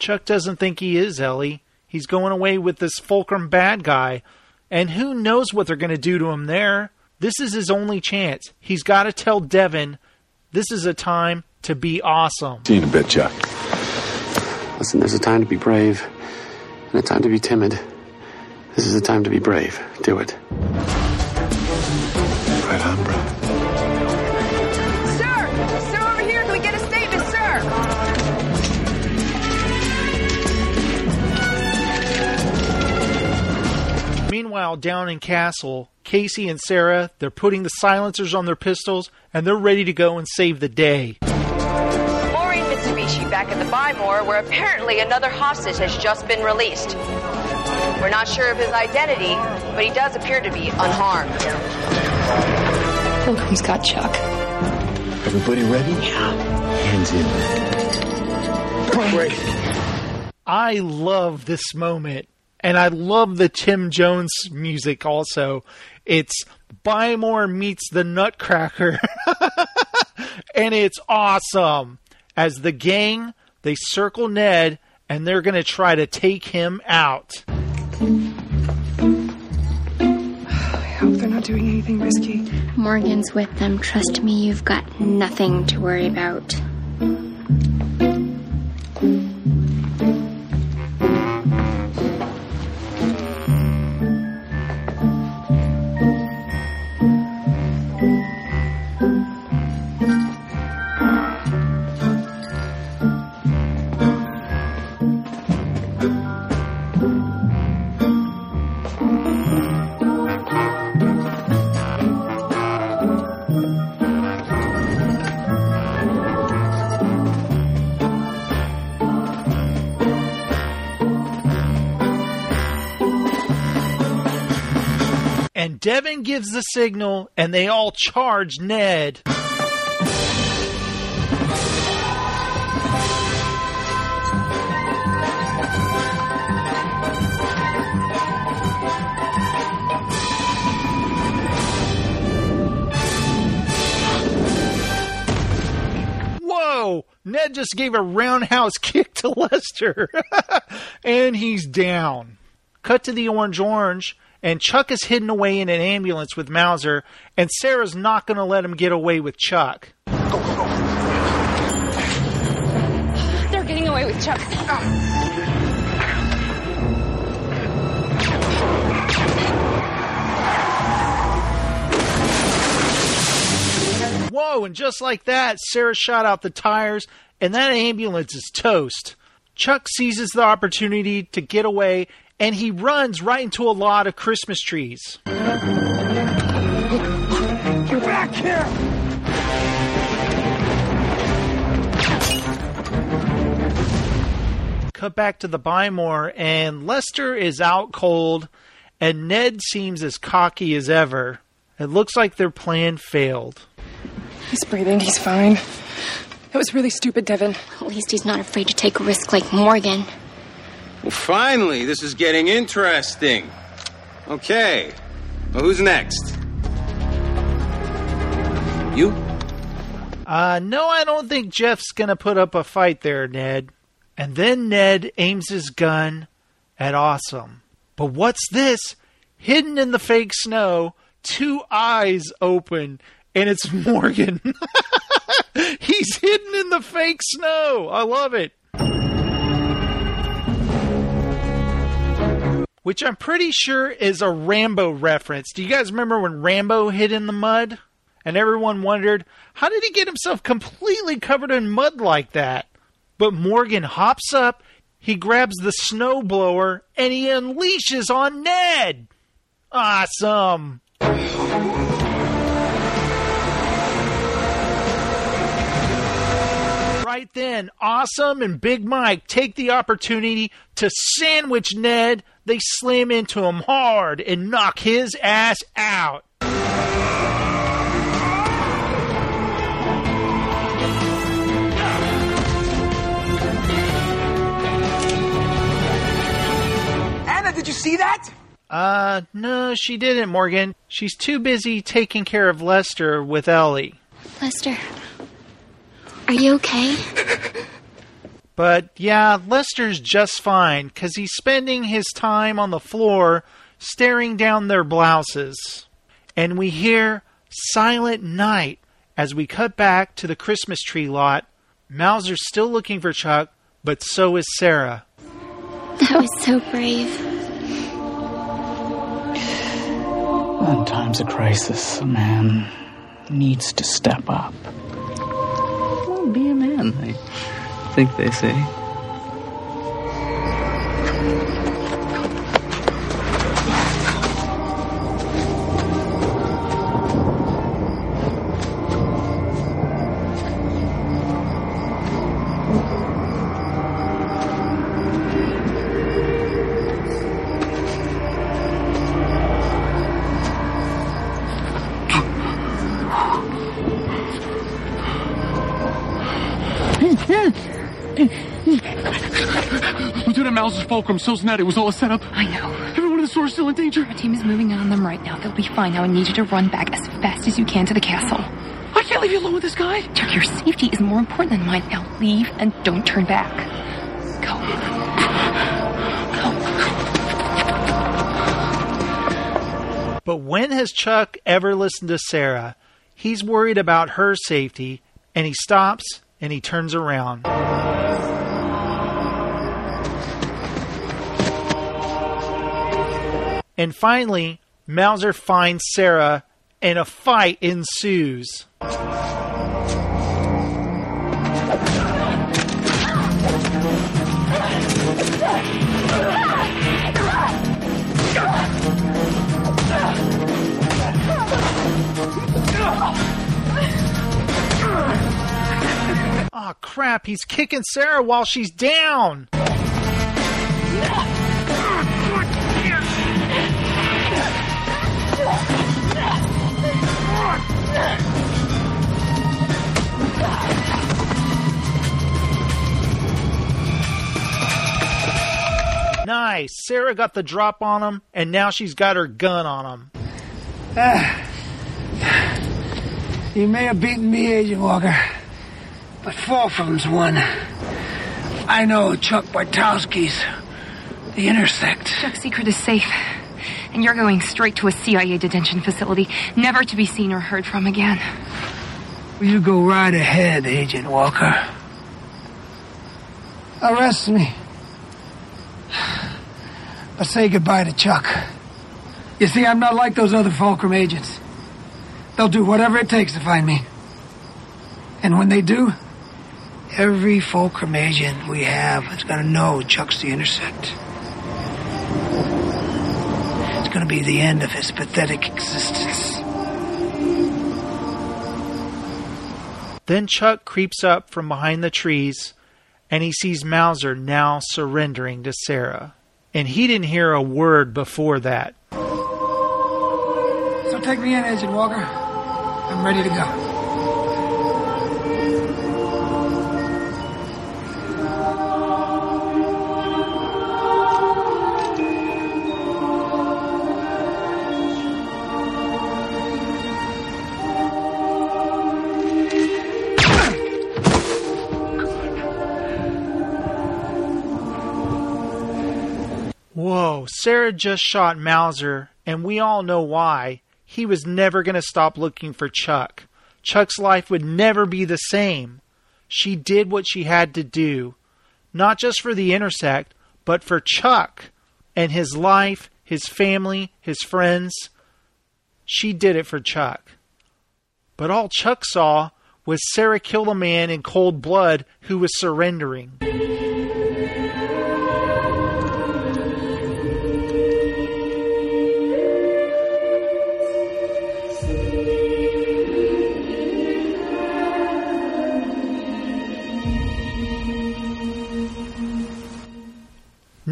Chuck doesn't think he is Ellie. He's going away with this Fulcrum bad guy, and who knows what they're going to do to him there. This is his only chance. He's got to tell Devon this is a time to be awesome. See you in a bit, Chuck. Listen, there's a time to be brave and a time to be timid. This is a time to be brave. Do it. Right on, bro. Sir! Sir, over here! Can we get a statement, sir? Meanwhile, down in Castle, Casey and Sarah, they're putting the silencers on their pistols and they're ready to go and save the day. Maureen Mitsubishi back at the Buy More, where apparently another hostage has just been released. We're not sure of his identity, but he does appear to be unharmed. Fulcrum's got Chuck. Everybody ready? Yeah. Hands in. Great. I love this moment. And I love the Tim Jones music also. It's Buy More meets the Nutcracker. and it's awesome. As the gang, they circle Ned and they're going to try to take him out. I hope they're not doing anything risky. Morgan's with them. Trust me, you've got nothing to worry about. And Devon gives the signal and they all charge Ned. Whoa! Ned just gave a roundhouse kick to Lester. and he's down. Cut to the orange orange, and Chuck is hidden away in an ambulance with Mauser, and Sarah's not going to let him get away with Chuck. They're getting away with Chuck. Whoa, and just like that, Sarah shot out the tires, and that ambulance is toast. Chuck seizes the opportunity to get away, and he runs right into a lot of Christmas trees. Get back here! Cut back to the Buy More, and Lester is out cold, and Ned seems as cocky as ever. It looks like their plan failed. He's breathing. He's fine. That was really stupid, Devon. At least he's not afraid to take a risk like Morgan. Well, finally, this is getting interesting. Okay. Well, who's next? You? Uh, no, I don't think Jeff's gonna put up a fight there, Ned. And then Ned aims his gun at Awesome. But what's this? Hidden in the fake snow, two eyes open, and it's Morgan. He's hidden in the fake snow. I love it. Which I'm pretty sure is a Rambo reference. Do you guys remember when Rambo hid in the mud? And everyone wondered, how did he get himself completely covered in mud like that? But Morgan hops up, he grabs the snowblower, and he unleashes on Ned. Awesome. Right then, Awesome and Big Mike take the opportunity to sandwich Ned. They slam into him hard and knock his ass out. Anna, did you see that? Uh, no, she didn't, Morgan. She's too busy taking care of Lester with Ellie. Lester, are you okay? But yeah, Lester's just fine because he's spending his time on the floor staring down their blouses. And we hear Silent Night as we cut back to the Christmas tree lot. Mauser's still looking for Chuck, but so is Sarah. That was so brave. In times of crisis, a man needs to step up. Well, be a man, I think they say. Fulcrum, so's Ned. It was all a setup. I know. Everyone in the store is still in danger. Our team is moving in on them right now. They'll be fine. Now I need you to run back as fast as you can to the castle. I can't leave you alone with this guy. Chuck, your safety is more important than mine. Now leave and don't turn back. Go. Go. But when has Chuck ever listened to Sarah? He's worried about her safety, and he stops and he turns around. And finally, Mauser finds Sarah, and a fight ensues. Oh crap, he's kicking Sarah while she's down. Nice. Sarah got the drop on him, and now she's got her gun on him. Ah. You may have beaten me, Agent Walker, but Fulcrum's won. I know Chuck Bartowski's the Intersect. Chuck's secret is safe. And you're going straight to a CIA detention facility, never to be seen or heard from again. Well, you go right ahead, Agent Walker. Arrest me. But say goodbye to Chuck. You see, I'm not like those other Fulcrum agents. They'll do whatever it takes to find me. And when they do, every Fulcrum agent we have is gonna know Chuck's the Intersect. It's gonna be the end of his pathetic existence. Then Chuck creeps up from behind the trees and he sees Mauser now surrendering to Sarah. And he didn't hear a word before that. So take me in, Agent Walker. I'm ready to go. Sarah just shot Mauser, and we all know why. He was never going to stop looking for Chuck. Chuck's life would never be the same. She did what she had to do, not just for the Intersect, but for Chuck. and his life, his family, his friends. She did it for Chuck. But all Chuck saw was Sarah kill a man in cold blood who was surrendering.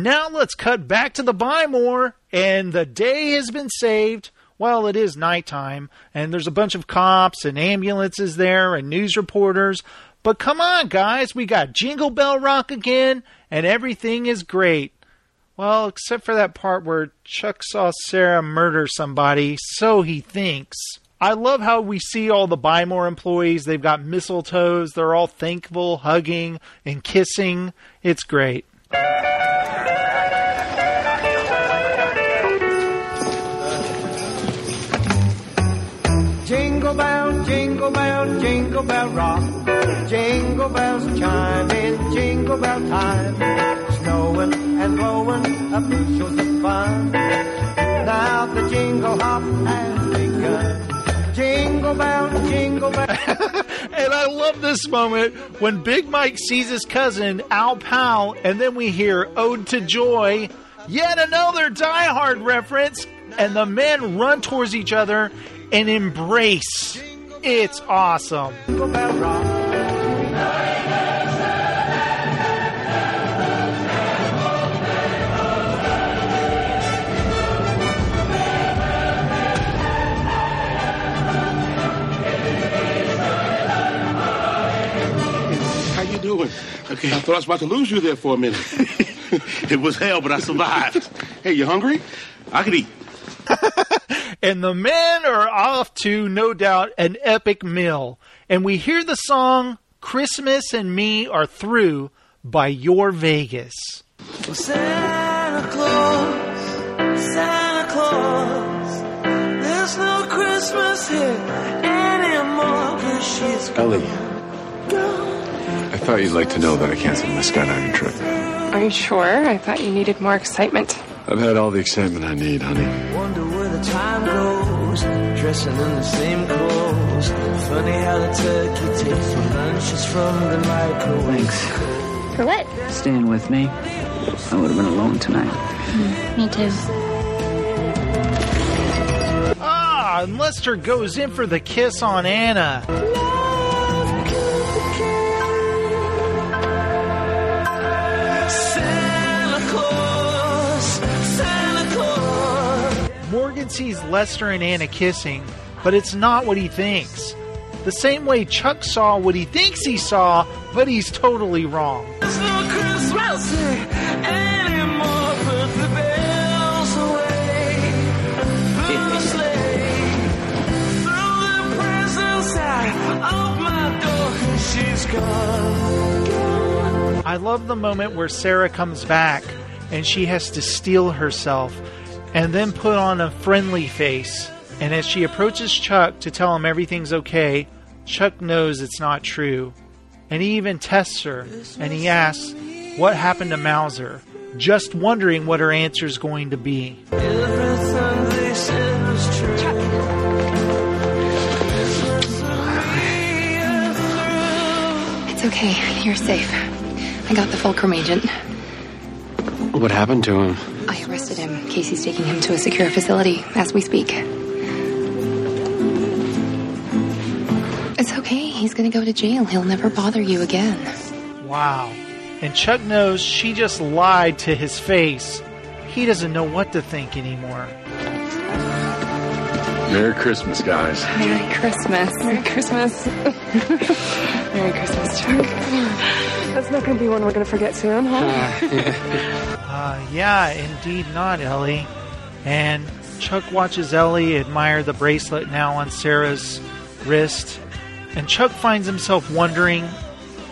Now let's cut back to the Buy More, and the day has been saved. Well, it is nighttime, and there's a bunch of cops and ambulances there and news reporters. But come on, guys, we got Jingle Bell Rock again, and everything is great. Well, except for that part where Chuck saw Sarah murder somebody, so he thinks. I love how we see all the Buy More employees. They've got mistletoes. They're all thankful, hugging, and kissing. It's great. Jingle bell, jingle bell rock. Jingle bells chime in jingle bell time. Snowing and blowing up bushels of fun. Now the jingle hop has begun. Jingle bell, jingle bell. and I love this moment when Big Mike sees his cousin, Al Powell, and then we hear Ode to Joy, yet another Die Hard reference, and the men run towards each other and embrace. It's awesome. How you doing? Okay, I thought I was about to lose you there for a minute. it was hell, but I survived. Hey, you hungry? I could eat. And the men are off to, no doubt, an epic meal. And we hear the song Christmas and Me Are Through by Your Vegas. Santa Claus, Santa Claus, there's no Christmas here anymore 'cause she's Ellie, I thought you'd like to know that I canceled my skydiving trip. Are you sure? I thought you needed more excitement. I've had all the excitement I need, honey. Wonder where the time goes, dressing in the same clothes. Funny how the turkey takes for lunches from the microwave. Thanks. For what? Staying with me. I would have been alone tonight. Me too. Ah, and Lester goes in for the kiss on Anna. Santa sees Lester and Anna kissing, but it's not what he thinks. The same way Chuck saw what he thinks he saw, but he's totally wrong. There's no Christmas anymore. Put the bells away. Through the sleigh. Throw the presents out of my door. 'cause she's gone. gone. I love the moment where Sarah comes back and she has to steel herself and then put on a friendly face. And as she approaches Chuck to tell him everything's okay, Chuck knows it's not true. And he even tests her and he asks, What happened to Mauser? Just wondering what her answer is going to be. It's okay. You're safe. I got the Fulcrum agent. What happened to him? I arrested him. Casey's taking him to a secure facility as we speak. It's okay. He's gonna go to jail. He'll never bother you again. Wow. And Chuck knows she just lied to his face. He doesn't know what to think anymore. Merry Christmas, guys. Merry Christmas. Merry Christmas. Merry Christmas, Chuck. That's not going to be one we're going to forget soon, huh? Uh, yeah, indeed not, Ellie. And Chuck watches Ellie admire the bracelet now on Sarah's wrist. And Chuck finds himself wondering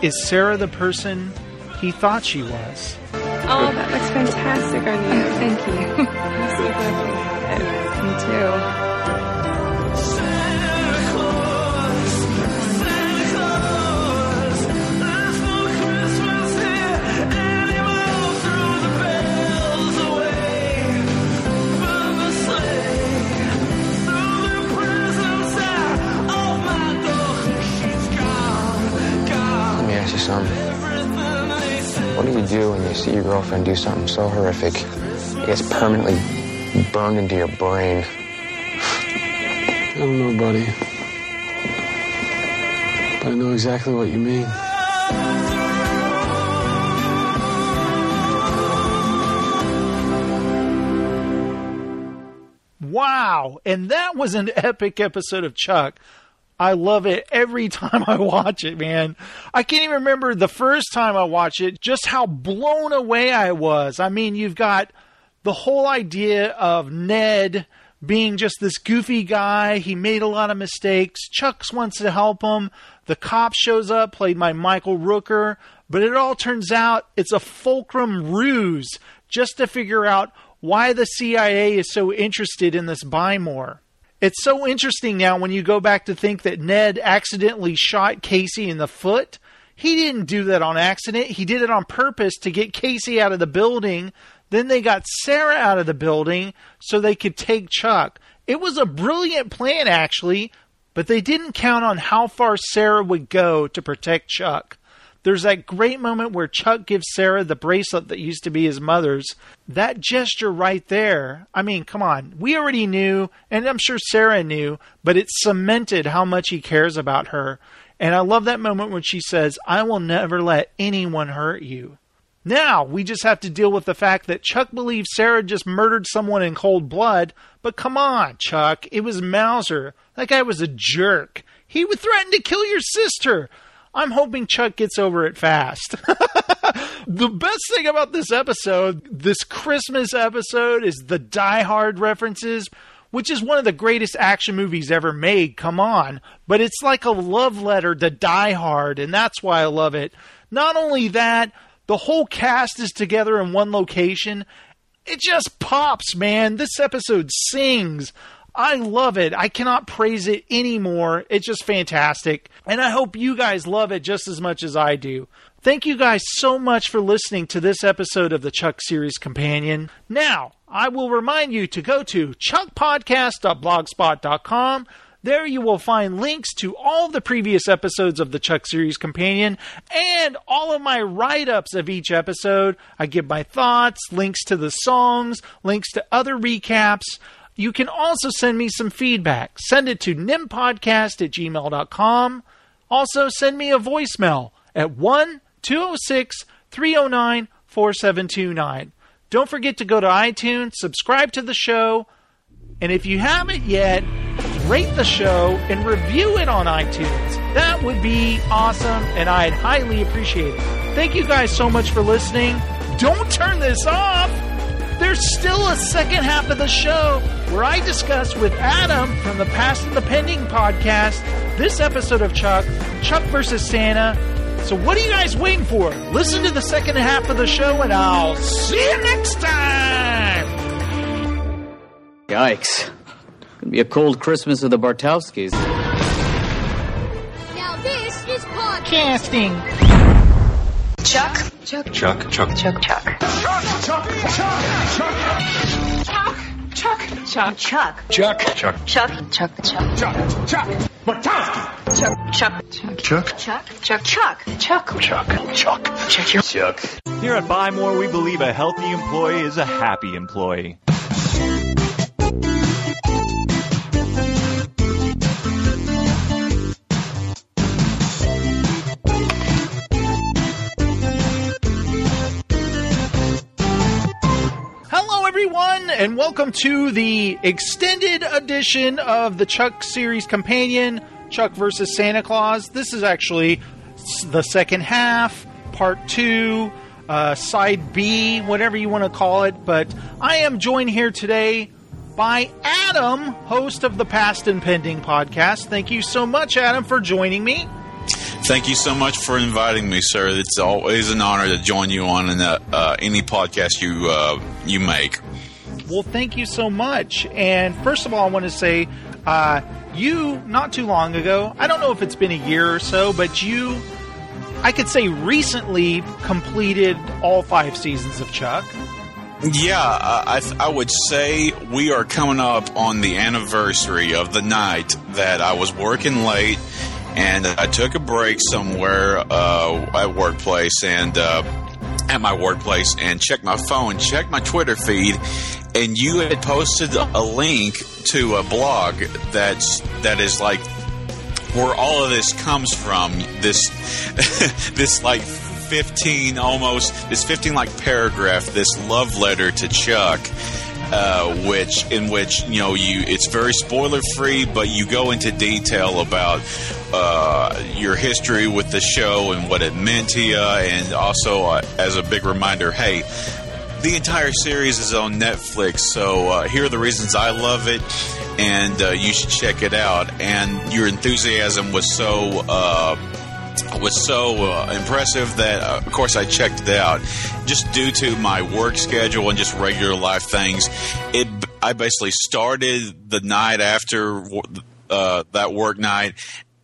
is Sarah the person he thought she was? Oh, that looks fantastic on you. Thank you. I'm so glad you got it. Me too. You see your girlfriend do something so horrific, it gets permanently burned into your brain. I don't know, buddy. But I know exactly what you mean. Wow. And that was an epic episode of Chuck. I love it every time I watch it, man. I can't even remember the first time I watched it, just how blown away I was. I mean, you've got the whole idea of Ned being just this goofy guy. He made a lot of mistakes. Chucks wants to help him. The cop shows up, played by Michael Rooker. But it all turns out it's a Fulcrum ruse just to figure out why the CIA is so interested in this Buy More. It's so interesting now when you go back to think that Ned accidentally shot Casey in the foot. He didn't do that on accident. He did it on purpose to get Casey out of the building. Then they got Sarah out of the building so they could take Chuck. It was a brilliant plan, actually, but they didn't count on how far Sarah would go to protect Chuck. There's that great moment where Chuck gives Sarah the bracelet that used to be his mother's. That gesture right there, I mean, come on. We already knew, and I'm sure Sarah knew, but it cemented how much he cares about her. And I love that moment when she says, I will never let anyone hurt you. Now, we just have to deal with the fact that Chuck believes Sarah just murdered someone in cold blood, but come on, Chuck, it was Mauser. That guy was a jerk. He would threaten to kill your sister. I'm hoping Chuck gets over it fast. the best thing about this episode, this Christmas episode, is the Die Hard references, which is one of the greatest action movies ever made. Come on. But it's like a love letter to Die Hard, and that's why I love it. Not only that, the whole cast is together in one location. It just pops, man. This episode sings. I love it. I cannot praise it anymore. It's just fantastic. And I hope you guys love it just as much as I do. Thank you guys so much for listening to this episode of the Chuck Series Companion. Now, I will remind you to go to chuckpodcast.blogspot.com. There you will find links to all the previous episodes of the Chuck Series Companion and all of my write ups of each episode. I give my thoughts, links to the songs, links to other recaps. You can also send me some feedback. Send it to nimpodcast at gmail.com. Also, send me a voicemail at 1 206 309 4729. Don't forget to go to iTunes, subscribe to the show, and if you haven't yet, rate the show and review it on iTunes. That would be awesome, and I'd highly appreciate it. Thank you guys so much for listening. Don't turn this off! There's still a second half of the show where I discuss with Adam from the Past and the Pending podcast this episode of Chuck, Chuck versus Santa. So what are you guys waiting for? Listen to the second half of the show and I'll see you next time! Yikes. Gonna be a cold Christmas with the Bartowskis. Now this is podcast. Casting. Chuck? Chuck. Chuck, Chuck. Chuck. Chuck. Chuck. Chuck. Chuck. Chuck. Chuck. Chuck. Chuck the Chuck. Chuck. Chuck. Bartowski. Chuck. Chuck. Chuck. Chuck. Chuck. Chuck. Chuck. Chuck. Chuck. Chuck. Chuck, chuck, chuck. Chuck. Chuck. Chuck chuck. Chuck. Here at Buy More, we believe a healthy employee is a happy employee. Everyone, and welcome to the extended edition of the Chuck series companion, Chuck versus Santa Claus. This is actually the second half, part two, uh, side B, whatever you want to call it. But I am joined here today by Adam, host of the Past and Pending podcast. Thank you so much, Adam, for joining me. Thank you so much for inviting me, sir. It's always an honor to join you on in the, uh, any podcast you uh, you make. Well, thank you so much. And first of all, I want to say, uh, you not too long ago, I don't know if it's been a year or so, but you, I could say recently completed all five seasons of Chuck. Yeah, uh, I, I would say we are coming up on the anniversary of the night that I was working late and I took a break somewhere uh, at workplace and uh, at my workplace and checked my phone, checked my Twitter feed, and you had posted a link to a blog that's that is like where all of this comes from. This this like fifteen almost this fifteen like paragraph, this love letter to Chuck. Uh, which in which you know you it's very spoiler free, but you go into detail about uh, your history with the show and what it meant to you, and also uh, as a big reminder, hey, the entire series is on Netflix, so uh, here are the reasons I love it, and uh, you should check it out. And your enthusiasm was so uh, was so uh, impressive that, uh, of course, I checked it out. Just due to my work schedule and just regular life things, it I basically started the night after uh, that work night.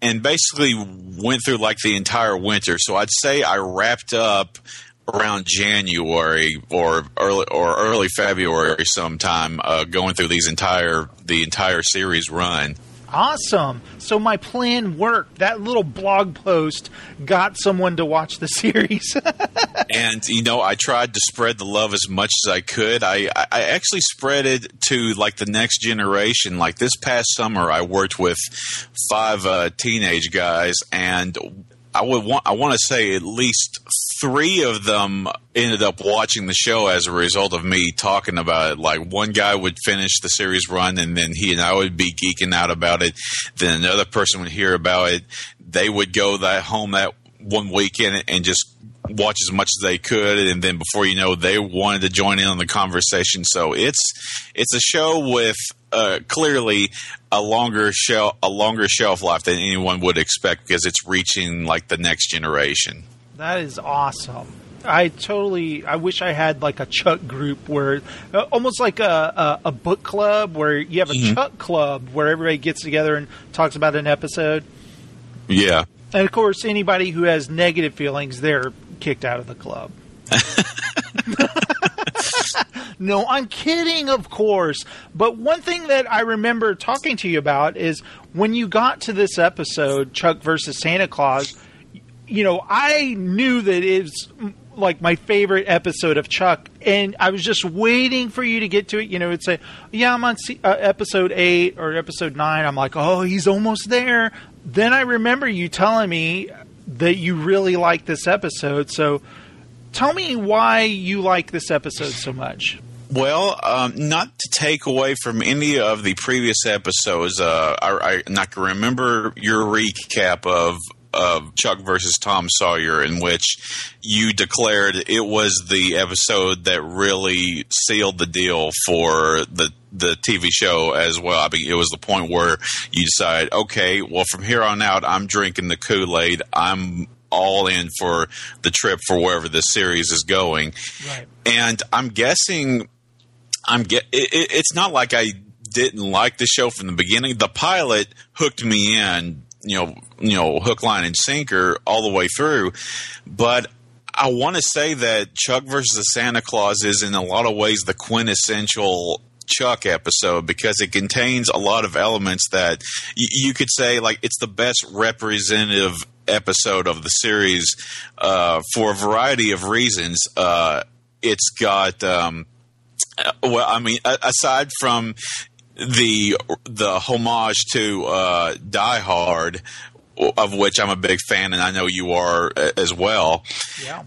And basically went through like the entire winter. So I'd say I wrapped up around January or early or early February sometime, uh, going through these entire the entire series run. Awesome. So my plan worked. That little blog post got someone to watch the series. and you know, I tried to spread the love as much as I could. I I actually spread it to like the next generation. Like this past summer, I worked with five uh, teenage guys, and I would want I want to say at least three of them ended up watching the show as a result of me talking about it. Like one guy would finish the series run, and then he and I would be geeking out about it. Then another person would hear about it. They would go that home that one weekend and just watch as much as they could and then before you know they wanted to join in on the conversation so it's it's a show with uh, clearly a longer shelf a longer shelf life than anyone would expect because it's reaching like the next generation that is awesome I totally. I wish I had like a Chuck group where, uh, almost like a, a, a book club where you have a mm-hmm. Chuck club where everybody gets together and talks about an episode. Yeah, and of course, anybody who has negative feelings, they're kicked out of the club. no, I'm kidding, of course. But one thing that I remember talking to you about is when you got to this episode, Chuck versus Santa Claus, you know, I knew that it was like my favorite episode of Chuck, and I was just waiting for you to get to it. You know, it'd say, "Yeah, I'm on uh, episode eight or episode 9. I'm like, "Oh, he's almost there." Then I remember you telling me that you really like this episode. So tell me why you like this episode so much. Well, um, not to take away from any of the previous episodes, uh, I, I, I can remember your recap of of Chuck versus Tom Sawyer, in which you declared it was the episode that really sealed the deal for the the TV show as well. I mean, it was the point where you decide, okay, well, from here on out, I'm drinking the Kool Aid. I'm all in for the trip for wherever this series is going. Right. And I'm guessing, I'm get. It, it, it's not like I didn't like the show from the beginning. The pilot hooked me in, you know, you know, hook, line, and sinker all the way through. But I want to say that Chuck versus the Santa Claus is in a lot of ways the quintessential Chuck episode because it contains a lot of elements that y- you could say like it's the best representative episode of the series uh, for a variety of reasons. Uh, it's got um, uh, well, I mean, aside from the the homage to uh, Die Hard, of which I'm a big fan, and I know you are uh, as well. Yeah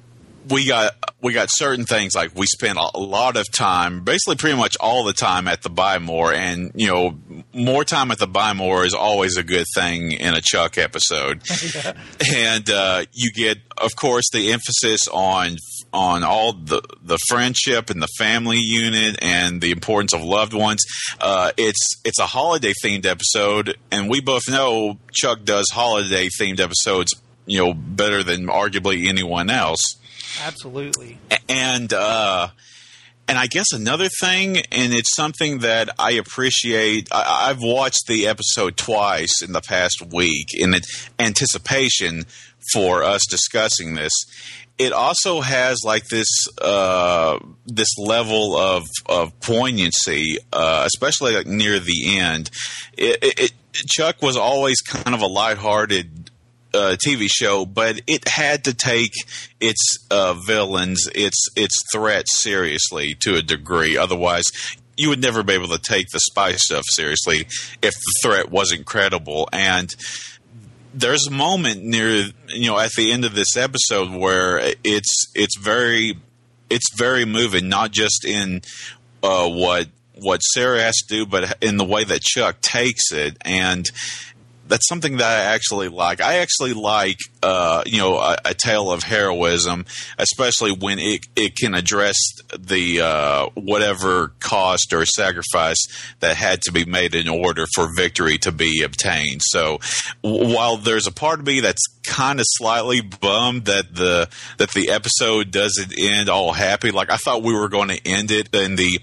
we got we got certain things like we spent a lot of time, basically pretty much all the time at the Buy More, and you know more time at the Buy More is always a good thing in a Chuck episode. yeah. And uh, you get, of course, the emphasis on on all the the friendship and the family unit and the importance of loved ones. Uh, it's it's a holiday themed episode, and we both know Chuck does holiday themed episodes, you know, better than arguably anyone else. Absolutely. And uh, and I guess another thing, and it's something that I appreciate. I, have watched the episode twice in the past week in anticipation for us discussing this. It also has like this uh, this level of of poignancy, uh, especially like near the end. It, it, Chuck was always kind of a lighthearted uh, TV show, but it had to take its uh, villains, its its threats seriously to a degree. Otherwise, you would never be able to take the spy stuff seriously if the threat wasn't credible. And there's a moment near you know at the end of this episode where it's it's very it's very moving, not just in uh, what what Sarah has to do, but in the way that Chuck takes it, and that's something that I actually like. I actually like, uh, you know, a, a, tale of heroism, especially when it, it can address the uh, whatever cost or sacrifice that had to be made in order for victory to be obtained. So, while there's a part of me that's kind of slightly bummed that the that the episode doesn't end all happy, like I thought we were going to end it in the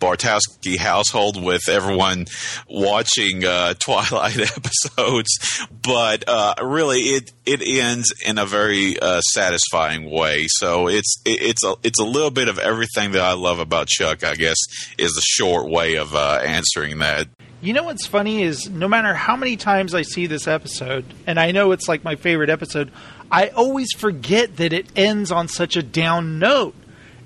Bartowski household with everyone watching uh, Twilight episodes, but uh, really it it ends in a very uh, satisfying way. So it's it, it's a it's a little bit of everything that I love about Chuck. I guess is the short way of uh, answering that. You know what's funny is no matter how many times I see this episode, and I know it's like my favorite episode, I always forget that it ends on such a down note.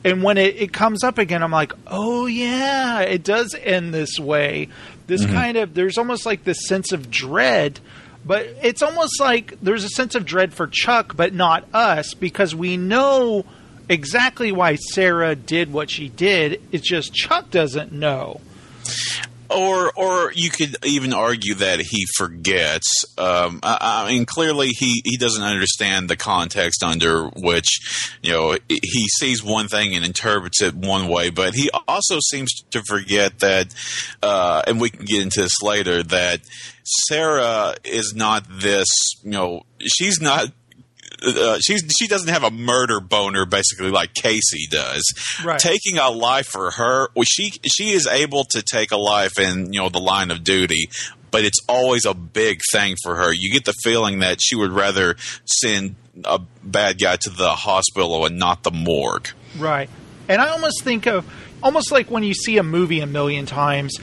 And when it, it comes up again, I'm like, oh yeah, it does end this way. This mm-hmm. kind of there's almost like this sense of dread, but it's almost like there's a sense of dread for Chuck, but not us because we know exactly why Sarah did what she did. It's just Chuck doesn't know. Or, or you could even argue that he forgets. Um, I, I, mean, clearly he, he doesn't understand the context under which, you know, he sees one thing and interprets it one way, but he also seems to forget that, uh, and we can get into this later, that Sarah is not this, you know, she's not uh, she's she doesn't have a murder boner basically like Casey does. Right. Taking a life for her, well, she she is able to take a life in you know the line of duty, but it's always a big thing for her. You get the feeling that she would rather send a bad guy to the hospital and not the morgue. Right. And I almost think of almost like when you see a movie a million times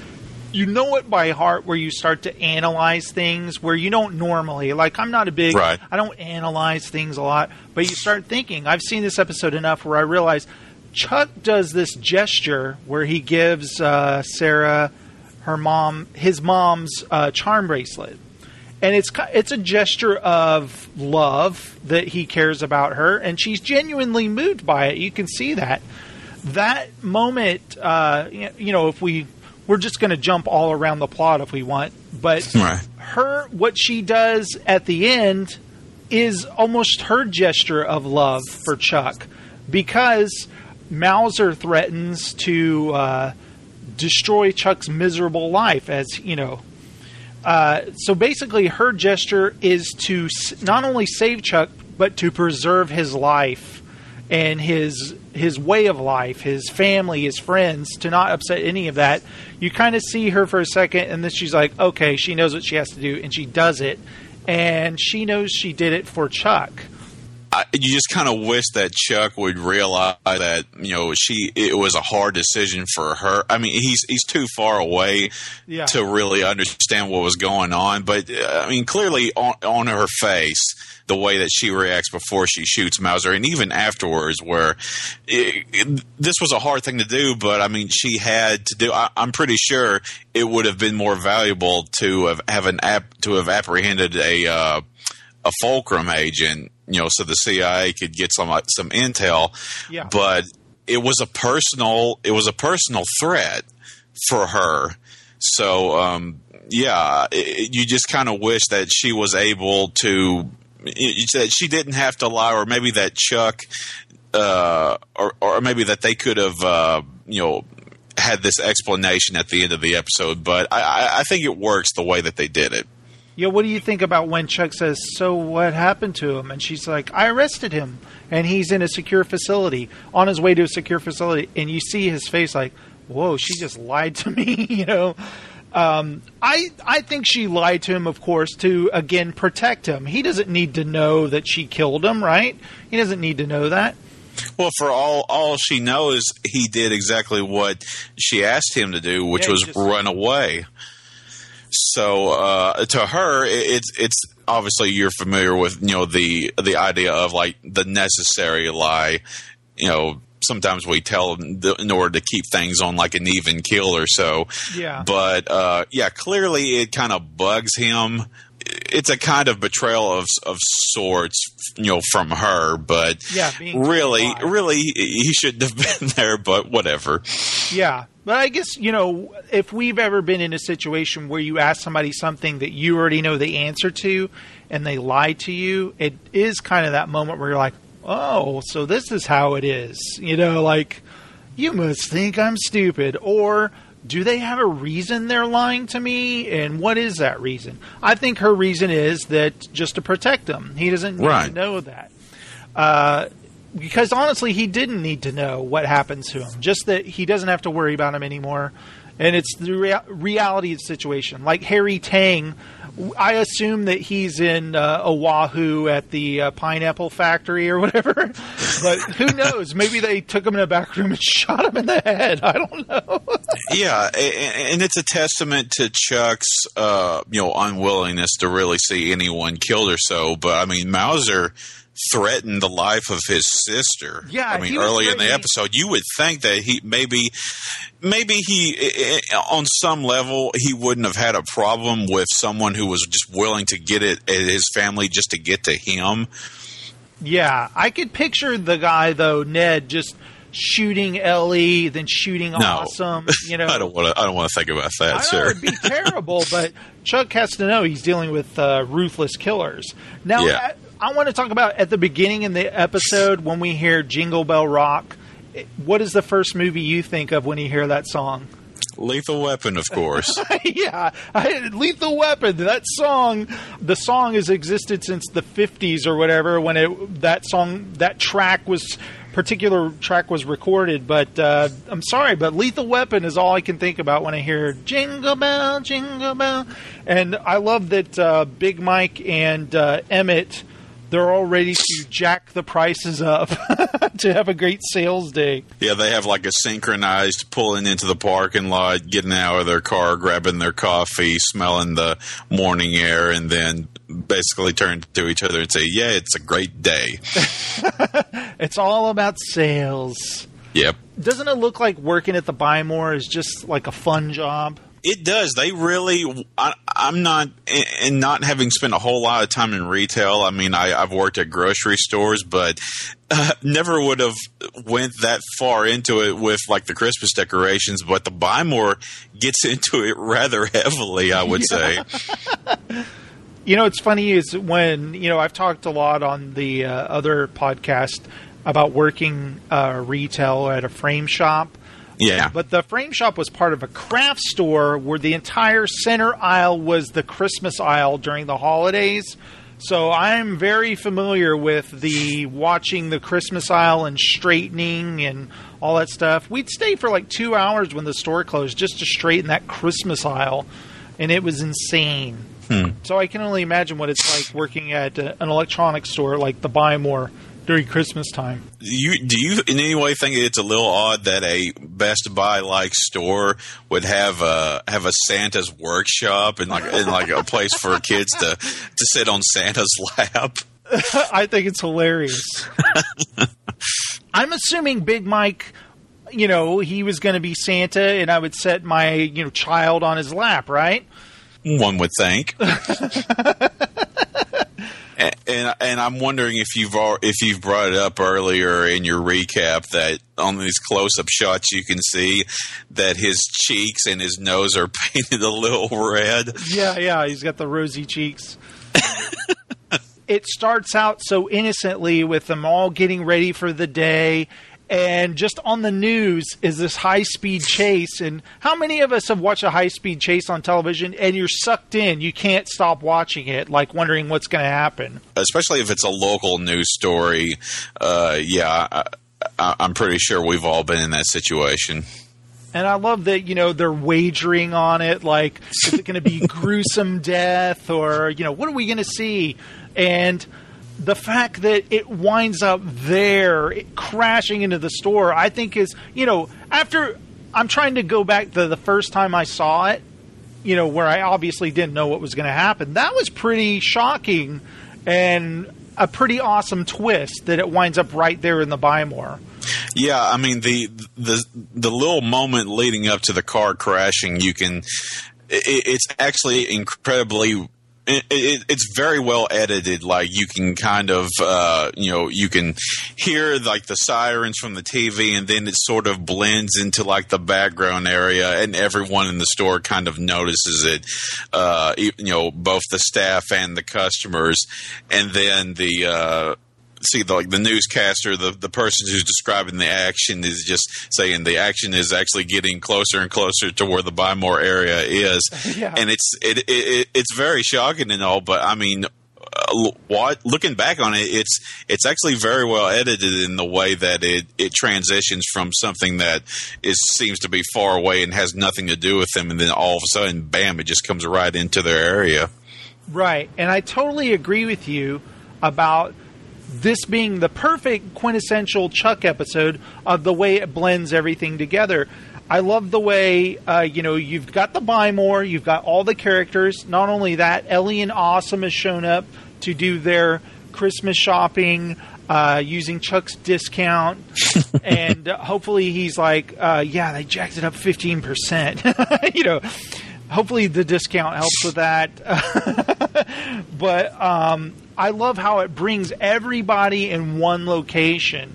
you know it by heart where you start to analyze things where you don't normally like i'm not a big right. i don't analyze things a lot but you start thinking. I've seen this episode enough where i realize chuck does this gesture where he gives uh, sarah her mom his mom's uh, charm bracelet. And it's it's a gesture of love that he cares about her and she's genuinely moved by it. You can see that. That moment uh, you know if we we're just going to jump all around the plot if we want. But right. her, what she does at the end is almost her gesture of love for Chuck because Mauser threatens to uh, destroy Chuck's miserable life, as you know. Uh, so basically, her gesture is to not only save Chuck, but to preserve his life and his his way of life, his family, his friends, to not upset any of that. You kind of see her for a second, and then she's like, okay, she knows what she has to do, and she does it. And she knows she did it for Chuck. I, you just kind of wish that Chuck would realize that you know she it was a hard decision for her. I mean, he's he's too far away yeah. to really understand what was going on. But uh, I mean, clearly on, on her face, the way that she reacts before she shoots Mauser, and even afterwards, where it, it, this was a hard thing to do, but I mean, she had to do. I, am pretty sure it would have been more valuable to have, have an app to have apprehended a uh, a Fulcrum agent, you know, so the CIA could get some some intel. Yeah. But it was a personal it was a personal threat for her. So um, yeah, it, you just kind of wish that she was able to that she didn't have to lie, or maybe that Chuck, uh, or or maybe that they could have, uh, you know, had this explanation at the end of the episode. But I, I think it works the way that they did it. Yeah, what do you think about when Chuck says, "So what happened to him?" And she's like, "I arrested him, and he's in a secure facility, on his way to a secure facility." And you see his face, like, "Whoa, she just lied to me," you know. Um, I I think she lied to him, of course, to again protect him. He doesn't need to know that she killed him, right? He doesn't need to know that. Well, for all all she knows, he did exactly what she asked him to do, which Yeah, was run away. So uh, to her, it, it's it's obviously you're familiar with you know the the idea of like the necessary lie. You know, sometimes we tell the, in order to keep things on like an even keel or so. Yeah. But uh, yeah, clearly it kind of bugs him. It's a kind of betrayal of of sorts, you know, from her. But Yeah, really, really, he shouldn't have been there. But whatever. Yeah. But I guess, you know, if we've ever been in a situation where you ask somebody something that you already know the answer to and they lie to you, it is kind of that moment where you're like, oh, so this is how it is. You know, like, you must think I'm stupid. Or do they have a reason they're lying to me? And what is that reason? I think her reason is that just to protect him. He doesn't need Right. to know that. Uh, because honestly, he didn't need to know what happens to him. Just that he doesn't have to worry about him anymore. And it's the rea- reality of the situation. Like Harry Tang, I assume that he's in uh, Oahu at the uh, pineapple factory or whatever. but who knows? Maybe they took him in a back room and shot him in the head. I don't know. Yeah, and it's a testament to Chuck's, uh, you know, unwillingness to really see anyone killed or so. But I mean, Mauser threatened the life of his sister. Yeah, I mean, early in the episode, you would think that he maybe, maybe he, i- i- on some level, he wouldn't have had a problem with someone who was just willing to get it at his family just to get to him. Yeah, I could picture the guy though, Ned, just shooting Ellie, then shooting No. Awesome. You know, I don't want to. I don't want to think about that, I sir. it'd be terrible, but Chuck has to know he's dealing with uh, ruthless killers. Now, Yeah. I, want to talk about at the beginning in the episode when we hear Jingle Bell Rock. What is the first movie you think of when you hear that song? Lethal Weapon, of course. yeah, I, Lethal Weapon. That song, the song has existed since the '50s or whatever. When it that song, that track was particular track was recorded. But uh, I'm sorry, but Lethal Weapon is all I can think about when I hear Jingle Bell, Jingle Bell. And I love that uh, Big Mike and uh, Emmett. They're all ready to jack the prices up to have a great sales day. Yeah, they have like a synchronized pulling into the parking lot, getting out of their car, grabbing their coffee, smelling the morning air, and then basically turn to each other and say, "Yeah, it's a great day." It's all about sales. yep. Doesn't it look like working at the Buy More is just like a fun job? It does. They really. I, I'm not, and not having spent a whole lot of time in retail. I mean, I, I've worked at grocery stores, but uh, never would have went that far into it with like the Christmas decorations. But the buy more gets into it rather heavily. I would say. You know, it's funny is when you know I've talked a lot on the uh, other podcast about working uh, retail at a frame shop. Yeah. But the frame shop was part of a craft store where the entire center aisle was the Christmas aisle during the holidays. So I'm very familiar with the watching the Christmas aisle and straightening and all that stuff. We'd stay for like two hours when the store closed just to straighten that Christmas aisle, and it was insane. Hmm. So I can only imagine what it's like working at an electronics store like the Buy More during Christmas time. You do you in any way think it's a little odd that a Best Buy like store would have a have a Santa's workshop and like and like a place for kids to to sit on Santa's lap? I think it's hilarious. I'm assuming Big Mike, you know, he was going to be Santa, and I would set my you know child on his lap, right? One would think. And, and I'm wondering if you've if you've brought it up earlier in your recap that on these close up shots you can see that his cheeks and his nose are painted a little red. Yeah, yeah, he's got the rosy cheeks. it starts out so innocently with them all getting ready for the day. And just on the news is this high speed chase. And how many of us have watched a high speed chase on television and you're sucked in? You can't stop watching it, like wondering what's going to happen. especially if it's a local news story. Uh, yeah, I, I, I'm pretty sure we've all been in that situation. And I love that, you know, they're wagering on it. Like, is it going to be gruesome death or, you know, what are we going to see? And the fact that it winds up there, crashing into the store, I think is, you know, after I'm trying to go back to the first time I saw it, you know, where I obviously didn't know what was going to happen. That was pretty shocking and a pretty awesome twist that it winds up right there in the Buy More. Yeah, I mean the the the little moment leading up to the car crashing, you can. It, it's actually incredibly. It, it, it's very well edited. Like you can kind of, uh, you know, you can hear like the sirens from the TV, and then it sort of blends into like the background area, and everyone in the store kind of notices it. Uh, you know, both the staff and the customers, and then the. Uh, see the like the newscaster, the the person who's describing the action is just saying the action is actually getting closer and closer to where the buy more area is, Yeah. and it's it, it, it it's very shocking and all, but I mean. Uh, what looking back on it, it's it's actually very well edited in the way that it, it transitions from something that is seems to be far away and has nothing to do with them, and then all of a sudden, bam! It just comes right into their area. Right. And I totally agree with you about this being the perfect quintessential Chuck episode of the way it blends everything together. I love the way, uh, you know, you've got the buy more, you've got all the characters. Not only that, Ellie and Awesome has shown up to do their Christmas shopping uh, using Chuck's discount. and hopefully he's like, uh, yeah, they jacked it up 15%. you know, hopefully the discount helps with that. but um, I love how it brings everybody in one location.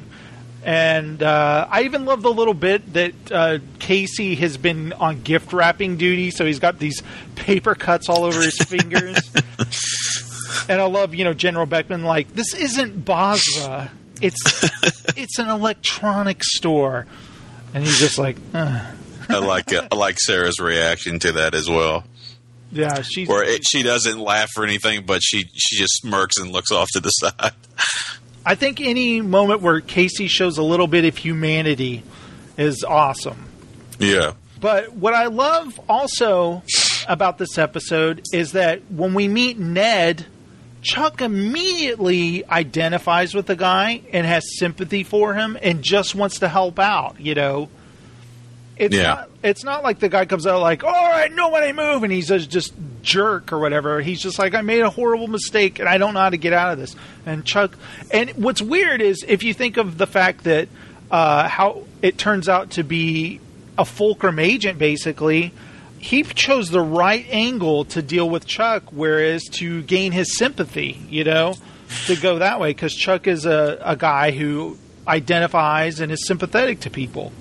And uh, I even love the little bit that uh, Casey has been on gift wrapping duty, so he's got these paper cuts all over his fingers. And I love, you know, General Beckman like this isn't Basra. It's it's an electronic store, and he's just like, Ugh. I like I like Sarah's reaction to that as well. yeah, she's Where it, she doesn't laugh or anything, but she she just smirks and looks off to the side. I think any moment where Casey shows a little bit of humanity is awesome. Yeah. But what I love also about this episode is that when we meet Ned, Chuck immediately identifies with the guy and has sympathy for him and just wants to help out, you know. It's Yeah. not it's not like the guy comes out like, "All right, nobody move," and he's a just jerk or whatever. He's just like, "I made a horrible mistake and I don't know how to get out of this." And Chuck, and what's weird is if you think of the fact that uh, how it turns out to be a Fulcrum agent, basically, he chose the right angle to deal with Chuck, whereas to gain his sympathy, you know, to go that way because Chuck is a, a guy who identifies and is sympathetic to people.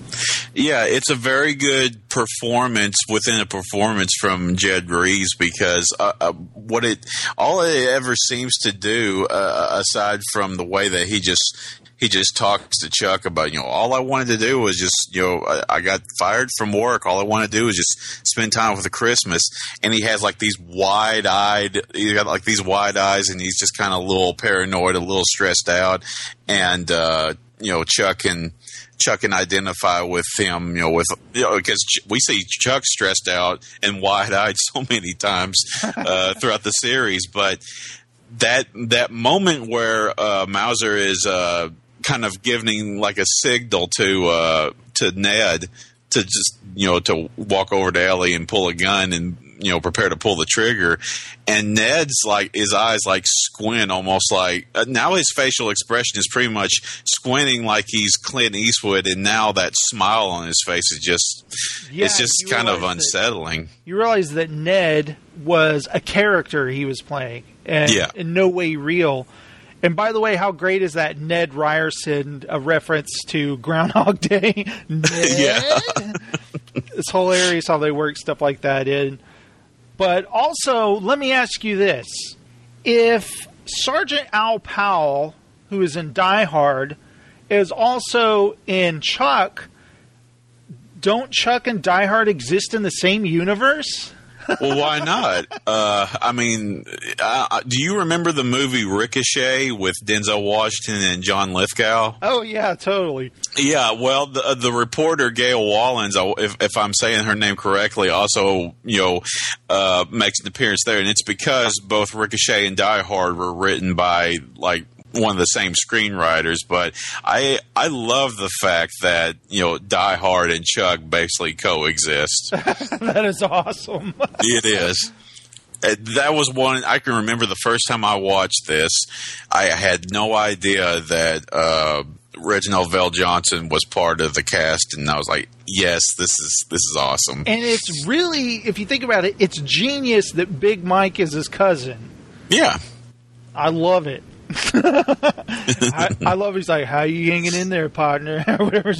Yeah, it's a very good performance within a performance from Jed Rees because uh, uh, what it all it ever seems to do, uh, aside from the way that he just he just talks to Chuck about you know all I wanted to do was just you know I, I got fired from work. All I want to do is just spend time with the Christmas, and he has like these wide eyed. He got like these wide eyes, and he's just kind of a little paranoid, a little stressed out, and uh, you know Chuck and. Chuck can identify with him, you know, with you know, because we see Chuck stressed out and wide eyed so many times uh, throughout the series. But that that moment where uh, Mauser is uh, kind of giving like a signal to uh, to Ned to just you know to walk over to Ellie and pull a gun and you know prepare to pull the trigger, and Ned's like his eyes like squint almost like uh, now his facial expression is pretty much squinting like he's Clint Eastwood, and now that smile on his face is just Yeah, it's just kind of realize that- unsettling. You realize that Ned was a character he was playing, and Yeah. in no way real. And by the way, how great is that Ned Ryerson a reference to Groundhog Day? Ned? Yeah. it's hilarious how they work stuff like that in. But also, let me ask you this: If Sergeant Al Powell, who is in Die Hard, is also in Chuck, don't Chuck and Die Hard exist in the same universe? Well, why not? Uh, I mean, uh, do you remember the movie Ricochet with Denzel Washington and John Lithgow? Oh yeah, totally. Yeah, well, the uh, the reporter Gail Wallens, if, if I'm saying her name correctly, also you know uh, makes an appearance there, and it's because both Ricochet and Die Hard were written by like one of the same screenwriters, but I I love the fact that you know Die Hard and Chuck basically coexist. that is awesome. it is. Uh, That was one I can remember the first time I watched this. I had no idea that uh, Reginald VelJohnson was part of the cast, and I was like, "Yes, this is this is awesome." And it's really, if you think about it, it's genius that Big Mike is his cousin. Yeah. I love it. I, I love he's like, how you hanging in there, partner? Or Whatever.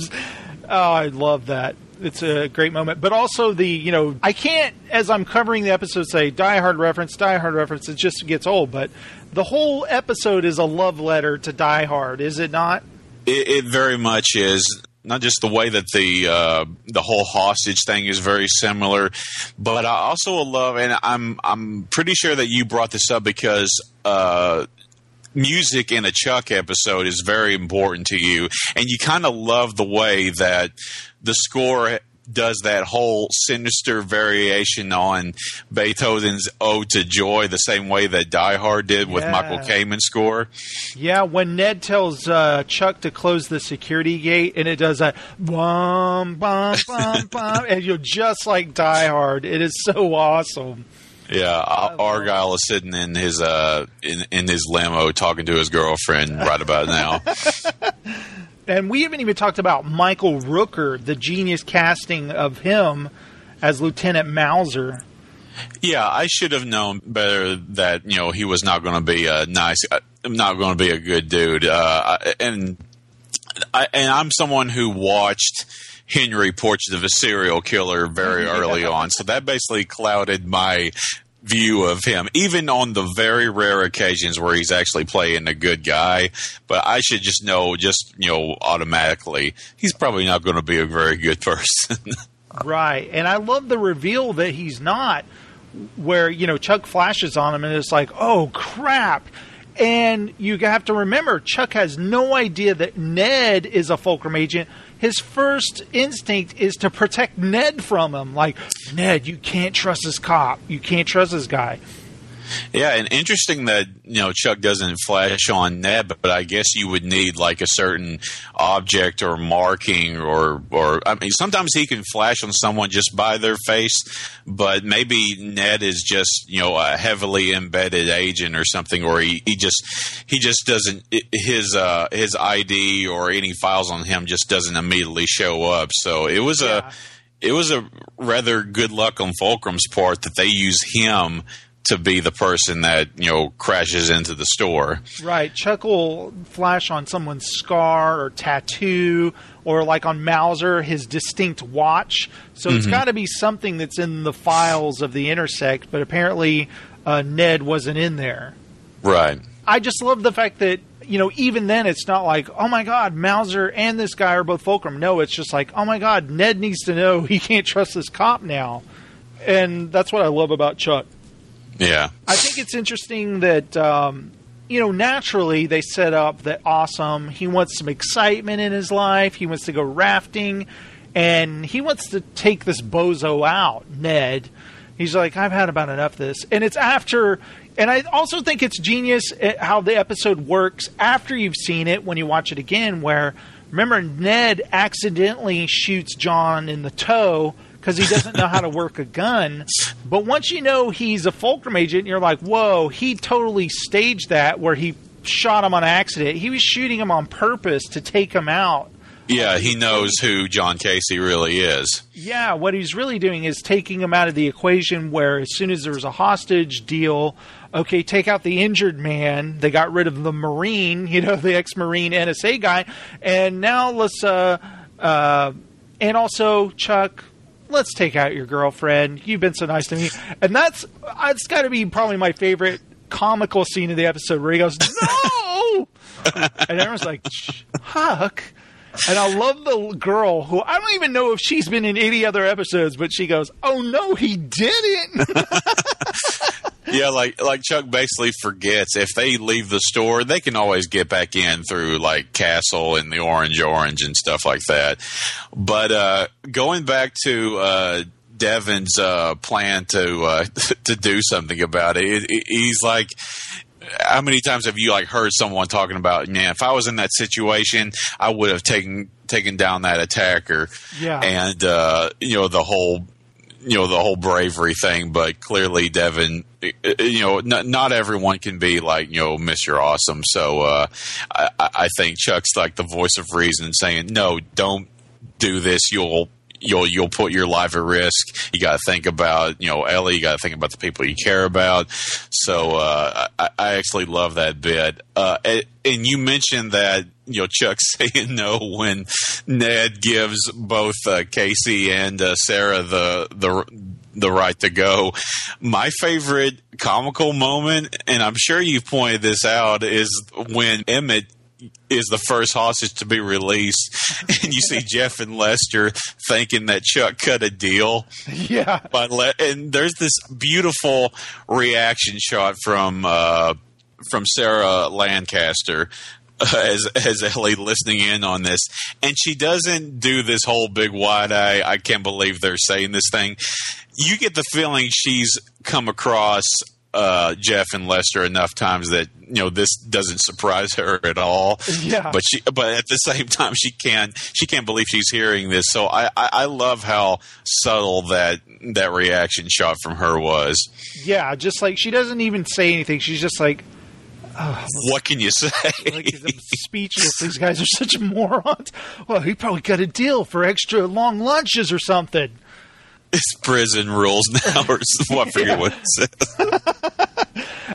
Oh, I love that. It's a great moment. But also the, you know, I can't, as I'm covering the episode, say Die Hard reference, Die Hard reference. It just gets old. But the whole episode is a love letter to Die Hard, is it not? It, it very much is. Not just the way that the uh, the whole hostage thing is very similar, but I also love, and I'm I'm pretty sure that you brought this up because uh, music in a Chuck episode is very important to you, and you kind of love the way that the score does that whole sinister variation on Beethoven's "Ode to Joy," the same way that Die Hard did with Yeah. Michael Kamen's score. Yeah, when Ned tells uh, Chuck to close the security gate, and it does that bum bum bum bum, and you're just like Die Hard. It is so awesome. Yeah, Ar- Argyle is sitting in his uh in, in his limo talking to his girlfriend right about now. And we haven't even talked about Michael Rooker, the genius casting of him as Lieutenant Mauser. yeah, I should have known better that you know he was not going to be a nice, uh, not going to be a good dude. Uh, and I, and I'm someone who watched Henry Portrait of a Serial Killer very early on, so that basically clouded my view of him, even on the very rare occasions where he's actually playing a good guy. But I should just know, just you know, automatically, he's probably not going to be a very good person. Right. And I love the reveal that he's not, where, you know, Chuck flashes on him and it's like, oh, crap. And you have to remember, Chuck has no idea that Ned is a Fulcrum agent. His first instinct is to protect Ned from him. Like, Ned, you can't trust this cop. You can't trust this guy. Yeah, and interesting that you know Chuck doesn't flash on Ned, but I guess you would need like a certain object or marking, or or I mean, sometimes he can flash on someone just by their face, but maybe Ned is just you know a heavily embedded agent or something, or he, he just he just doesn't his uh his ID or any files on him just doesn't immediately show up. So it was a it was a rather good luck on Fulcrum's part that they use him to be the person that you know crashes into the store. Right. Chuck will flash on someone's scar or tattoo, or like on Mauser, his distinct watch. So it's Mhm. got to be something that's in the files of the Intersect, but apparently uh, Ned wasn't in there. Right. I just love the fact that, you know, even then it's not like, oh my God, Mauser and this guy are both Fulcrum. No, it's just like, oh my God, Ned needs to know he can't trust this cop now. And that's what I love about Chuck. Yeah. I think it's interesting that um, you know naturally they set up that awesome. He wants some excitement in his life. He wants to go rafting, and he wants to take this bozo out. Ned, he's like, I've had about enough of this, and it's after. And I also think it's genius how the episode works after you've seen it when you watch it again. Where remember Ned accidentally shoots John in the toe because he doesn't know how to work a gun. But once you know he's a Fulcrum agent, you're like, whoa, he totally staged that where he shot him on accident. He was shooting him on purpose to take him out. Yeah, he knows who John Casey really is. Yeah, what he's really doing is taking him out of the equation where as soon as there was a hostage deal, okay, take out the injured man. They got rid of the Marine, you know, the ex Marine NSA guy. And now let's, uh, uh, and also, Chuck, let's take out your girlfriend. You've been so nice to me. And that's, uh, it's got to be probably my favorite comical scene of the episode where he goes, no! and everyone's like, "Shh, Huck. And I love the girl who I don't even know if she's been in any other episodes, but she goes, "Oh no, he didn't." Yeah, like like Chuck basically forgets if they leave the store, they can always get back in through like Castle and the Orange Orange and stuff like that. But uh, going back to uh, Devon's uh, plan to uh, to do something about it, it, it- he's like how many times have you like heard someone talking about, man, if I was in that situation, I would have taken taken down that attacker. Yeah. And uh, you know, the whole you know, the whole bravery thing, but clearly Devin you know, not, not everyone can be like, you know, Mr. Awesome. So uh I, I think Chuck's like the voice of reason saying, No, don't do this, you'll you'll you'll put your life at risk. You got to think about you know Ellie. You got to think about the people you care about. So uh, I, I actually love that bit. Uh, and, and you mentioned that you know Chuck saying no when Ned gives both uh, Casey and uh, Sarah the the the right to go. My favorite comical moment, and I'm sure you've pointed this out, is when Emmett is the first hostage to be released, and you see Jeff and Lester thinking that Chuck cut a deal. Yeah, but le- and there's this beautiful reaction shot from uh, from Sarah Lancaster. Uh, as as Ellie listening in on this, and she doesn't do this whole big wide eye. I can't believe they're saying this thing. You get the feeling she's come across uh, Jeff and Lester enough times that you know this doesn't surprise her at all. Yeah. But she, but at the same time, she can't she can't believe she's hearing this. So I, I, I love how subtle that that reaction shot from her was. Yeah, just like she doesn't even say anything. She's just like, oh, What can you say? like I'm speechless. These guys are such morons. Well, he probably got a deal for extra long lunches or something. It's prison rules now, or well, I forget what it says.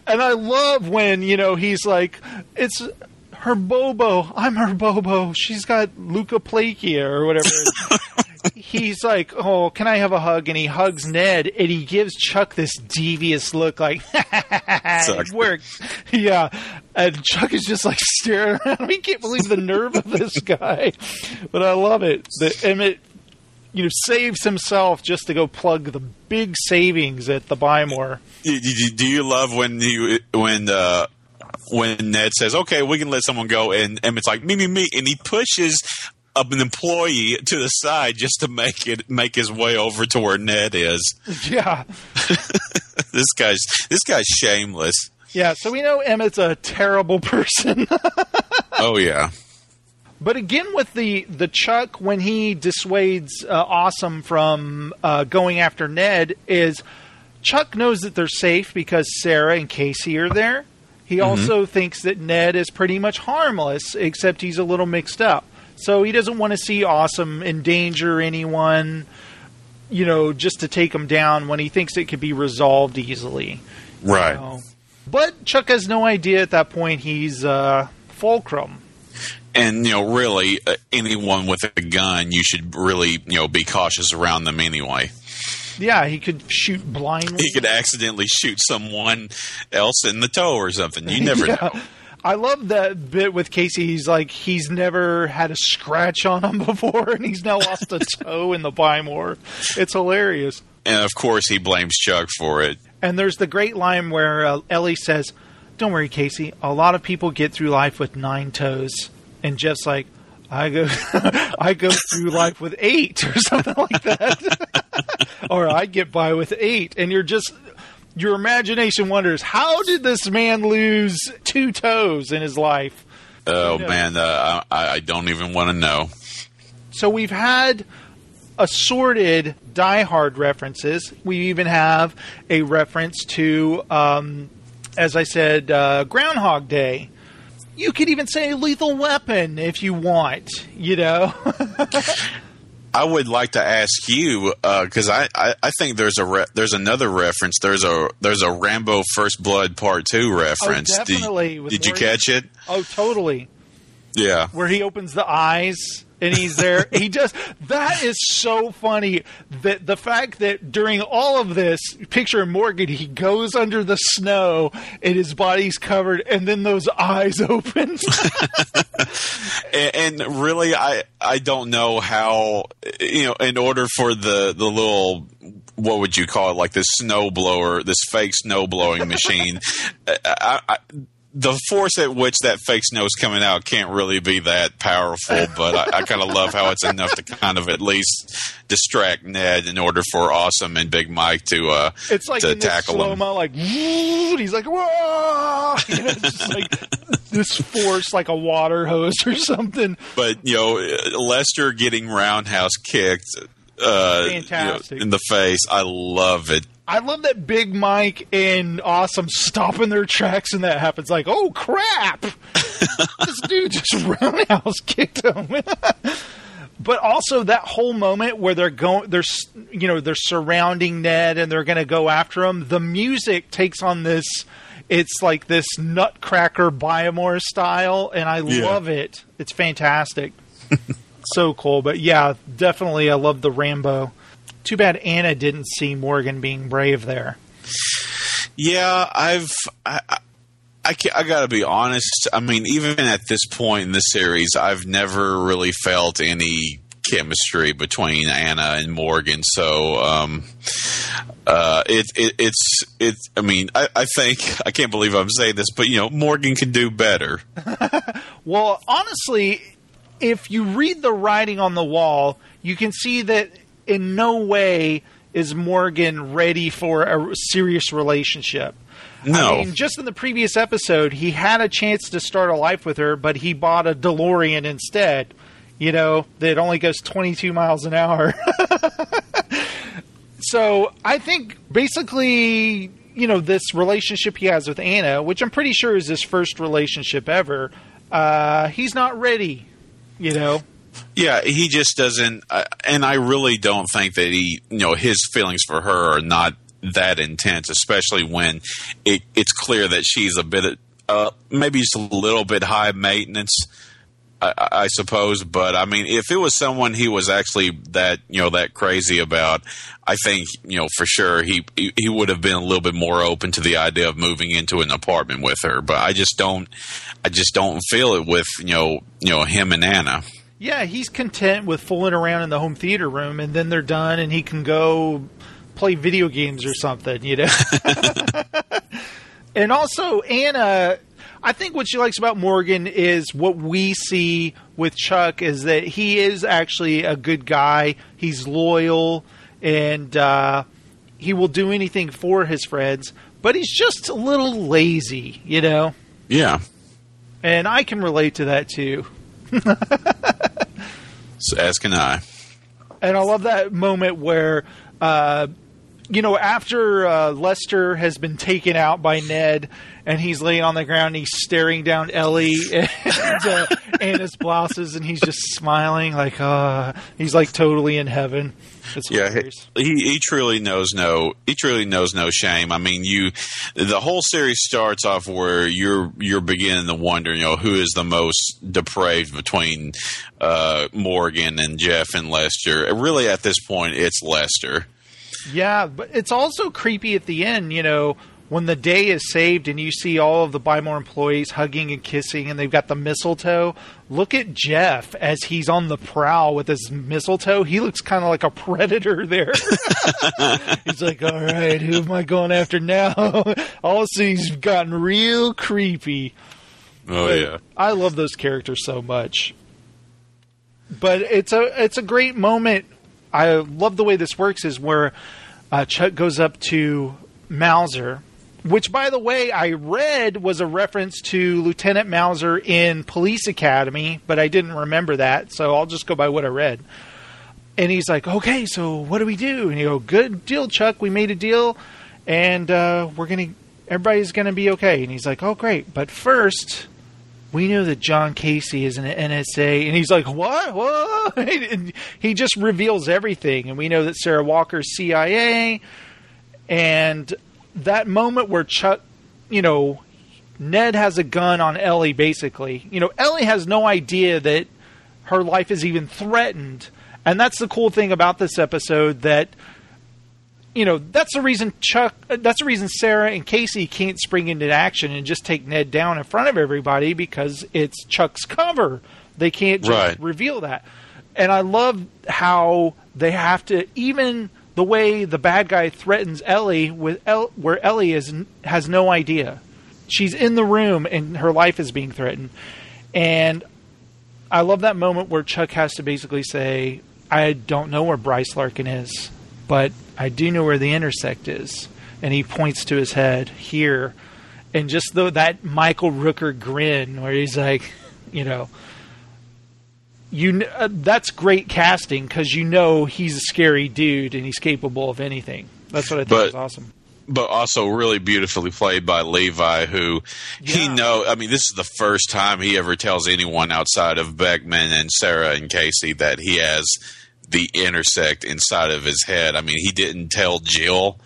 And I love when, you know, he's like, it's her Bobo. I'm her Bobo. She's got leukoplakia or whatever. he's like, oh, can I have a hug? And he hugs Ned and he gives Chuck this devious look like, it worked. Yeah. And Chuck is just like staring around. He can't believe the nerve of this guy. But I love it. The Emmett you know, saves himself just to go plug the big savings at the Buy More. Do, do, do you love when you when uh, when Ned says, "Okay, we can let someone go," and Emmett's like, "Me, me, me," and he pushes up an employee to the side just to make it make his way over to where Ned is. Yeah. this guy's this guy's shameless. Yeah, so we know Emmett's a terrible person. Oh yeah. But again, with the the Chuck when he dissuades uh, Awesome from uh, going after Ned, is Chuck knows that they're safe because Sarah and Casey are there. He Mhm. also thinks that Ned is pretty much harmless, except he's a little mixed up. So he doesn't want to see Awesome endanger anyone, you know, just to take him down when he thinks it could be resolved easily. Right. So- but Chuck has no idea at that point he's uh, Fulcrum. And you know, really, uh, anyone with a gun, you should really you know be cautious around them anyway. Yeah, he could shoot blindly. He could accidentally shoot someone else in the toe or something. You never Yeah. know. I love that bit with Casey. He's like, he's never had a scratch on him before, and he's now lost a toe in the Buy More. It's hilarious. And of course, he blames Chuck for it. And there's the great line where uh, Ellie says, "Don't worry, Casey. A lot of people get through life with nine toes." And Jeff's like, "I go, I go through life with eight or something like that, or I get by with eight. And you're just, your imagination wonders, how did this man lose two toes in his life? Oh Yeah. man, uh, I, I don't even want to know. So we've had assorted Die Hard references. We even have a reference to, um, as I said, uh, Groundhog Day. You could even say Lethal Weapon if you want, you know. I would like to ask you uh, because I, I, I think there's a re- there's another reference. There's a there's a Rambo First Blood Part Two reference. Oh, did- definitely, with Did, you catch it? oh, totally. Yeah. Where he opens the eyes and he's there. he does. That is so funny. That the fact that during all of this, picture Morgan, he goes under the snow and his body's covered, and then those eyes open. and, and really, I I don't know how you know. In order for the the little what would you call it, like this snow blower, this fake snow blowing machine, I, I, the force at which that fake snow is coming out can't really be that powerful, but I, I kind of love how it's enough to kind of at least distract Ned in order for Awesome and Big Mike to uh It's like to tackle slow him. like he's like, whoa! You know, it's just like this force, like a water hose or something. But you know, Lester getting roundhouse kicked uh, you know, in the face, I love it. I love that Big Mike and Awesome stopping their tracks, and that happens. Like, oh crap! this dude just roundhouse kicked him. but also that whole moment where they're going, they're you know they're surrounding Ned and they're going to go after him. The music takes on this. It's like this Nutcracker Buy More style, and I Yeah. love it. It's fantastic. So cool. But yeah, definitely, I love the Rambo. Too bad Anna didn't see Morgan being brave there. Yeah, I've I, I, I, I gotta be honest. I mean, even at this point in the series, I've never really felt any chemistry between Anna and Morgan. So, um, uh, it, it it's it. I mean, I, I think I can't believe I'm saying this, but you know, Morgan can do better. Well, honestly, if you read the writing on the wall, you can see that in no way is Morgan ready for a serious relationship. No. I mean, just in the previous episode, he had a chance to start a life with her, but he bought a DeLorean instead. You know, that only goes 22 miles an hour. so I think basically, you know, this relationship he has with Anna, which I'm pretty sure is his first relationship ever, uh, he's not ready. You know, Yeah, he just doesn't, uh, and I really don't think that he, you know, his feelings for her are not that intense, especially when it, it's clear that she's a bit, uh, maybe just a little bit high maintenance, I, I suppose. But I mean, if it was someone he was actually that, you know, that crazy about, I think, you know, for sure he he, he would have been a little bit more open to the idea of moving into an apartment with her. But I just don't, I just don't feel it with, you know, you know, him and Anna. yeah, he's content with fooling around in the home theater room, and then they're done, and he can go play video games or something. You know. and also Anna, I think what she likes about Morgan is what we see with Chuck is that he is actually a good guy. He's loyal and uh, he will do anything for his friends, but he's just a little lazy, you know. Yeah. And I can relate to that too. So as can I. And I love that moment where, uh, you know, after uh, Lester has been taken out by Ned and he's laying on the ground, and he's staring down Ellie and uh, Anna's blouses, and he's just smiling like, uh, he's like totally in heaven. It's Yeah, hilarious. he, he truly knows no he truly knows no shame. I mean, you the whole series starts off where you're you're beginning to wonder, you know, who is the most depraved between uh, Morgan and Jeff and Lester. Really, at this point, it's Lester. Yeah, but it's also creepy at the end, you know, when the day is saved and you see all of the Buy More employees hugging and kissing and they've got the mistletoe. Look at Jeff as he's on the prowl with his mistletoe. He looks kind of like a predator there. he's like, all right, who am I going after now? all of a sudden he's gotten real creepy. Oh But yeah. I love those characters so much. But it's a it's a great moment. I love the way this works is where uh, Chuck goes up to Mauser, which by the way I read was a reference to Lieutenant Mauser in Police Academy, but I didn't remember that, so I'll just go by what I read. And he's like, "Okay, so what do we do?" And you go, "Good deal, Chuck. We made a deal, and uh, we're gonna everybody's gonna be okay." And he's like, "Oh, great, but first." We know that John Casey is an NSA, and he's like, what? What? And he just reveals everything, and we know that Sarah Walker's CIA, and that moment where Chuck, you know, Ned has a gun on Ellie, basically. You know, Ellie has no idea that her life is even threatened, and that's the cool thing about this episode that you know that's the reason Chuck. uh, That's the reason Sarah and Casey can't spring into action and just take Ned down in front of everybody because it's Chuck's cover. They can't just Right. reveal that. And I love how they have to even the way the bad guy threatens Ellie with El, where Ellie is has no idea. she's in the room and her life is being threatened. And I love that moment where Chuck has to basically say, I don't know where Bryce Larkin is, but I do know where the intersect is. And he points to his head here. And just though that Michael Rooker grin where he's like, you know, you uh, that's great casting because you know he's a scary dude and he's capable of anything. That's what I think But- is awesome. but also really beautifully played by Levi, who he know. I mean, this is the first time he ever tells anyone outside of Beckman and Sarah and Casey that he has the intersect inside of his head. I mean, he didn't tell Jill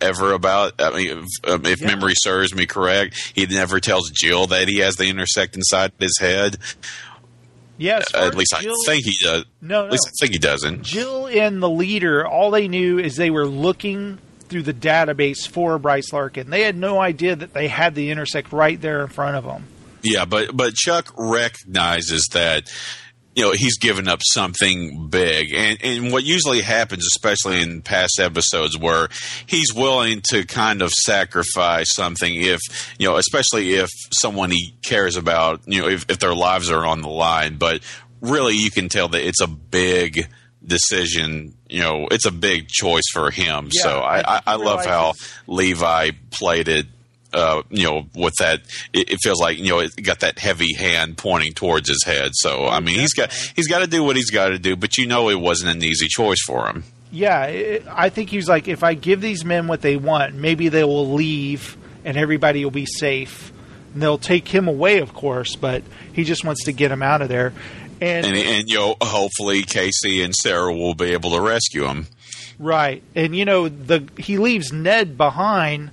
ever about. I mean, if, um, if memory serves me correct, he never tells Jill that he has the intersect inside his head. Yes, at least I think he does. No, at least no. I think he doesn't. Jill and the leader, all they knew is they were looking through the database for Bryce Larkin. They had no idea that they had the intersect right there in front of them. Yeah, but but Chuck recognizes that you know he's given up something big, and and what usually happens, especially in past episodes, where he's willing to kind of sacrifice something if you know, especially if someone he cares about, you know, if, if their lives are on the line. But really, you can tell that it's a big decision. You know, it's a big choice for him. Yeah, so I, I I, think he I love how Levi played it. Uh, you know, with that, it, it feels like you know it got that heavy hand pointing towards his head. So I mean, he's got he's got to do what he's got to do, but you know, it wasn't an easy choice for him. Yeah, it, I think he was like, if I give these men what they want, maybe they will leave and everybody will be safe. And they'll take him away, of course, but he just wants to get him out of there. And, And and you know, hopefully Casey and Sarah will be able to rescue him. Right. And you know, the he leaves Ned behind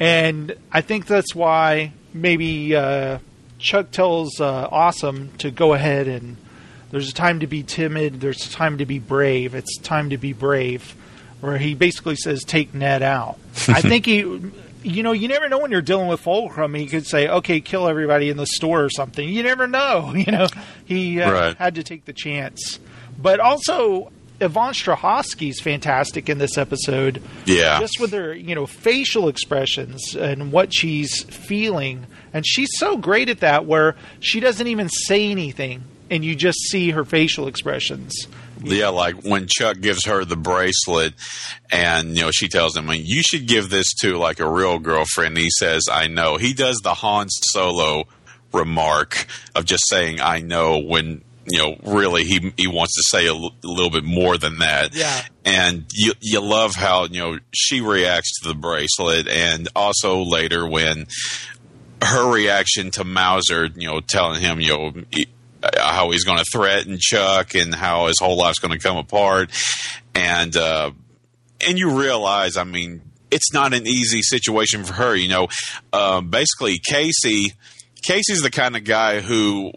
and I think that's why maybe uh, Chuck tells uh, Awesome to go ahead and there's a time to be timid, there's a time to be brave. It's time to be brave where he basically says take Ned out. I think he you know, you never know when you're dealing with Fulcrum. He could say, "Okay, kill everybody in the store or something." You never know. You know, he uh, Right. had to take the chance. But also, Yvonne Strahovski's fantastic in this episode. Yeah. just with her, you know, facial expressions and what she's feeling, and she's so great at that, where she doesn't even say anything, and you just see her facial expressions. Yeah, like when Chuck gives her the bracelet, and you know she tells him, "You should give this to like a real girlfriend." And he says, "I know." He does the Han Solo remark of just saying, "I know," when you know really he he wants to say a l- a little bit more than that. Yeah. And you you love how you know she reacts to the bracelet, and also later when her reaction to Mauser, you know, telling him, you know, he- uh, how he's going to threaten Chuck and how his whole life's going to come apart, and uh, and you realize, I mean, it's not an easy situation for her. You know, um, basically, Casey, Casey's the kind of guy who.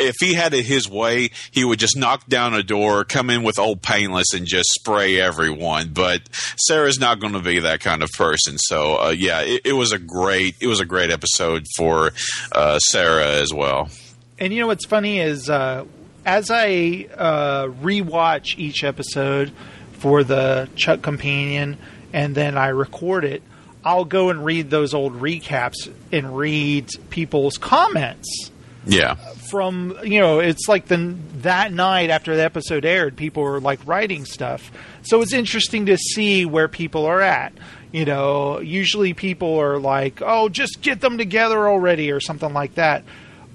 If he had it his way, he would just knock down a door, come in with old painless, and just spray everyone. But Sarah's not going to be that kind of person. So uh, yeah, it, it was a great it was a great episode for uh, Sarah as well. And you know what's funny is uh, as I uh, rewatch each episode for the Chuck Companion, and then I record it, I'll go and read those old recaps and read people's comments Yeah, from you know it's like the that night after the episode aired people were like writing stuff. So it's interesting to see where people are at. You know usually people are like oh just get them together already or something like that.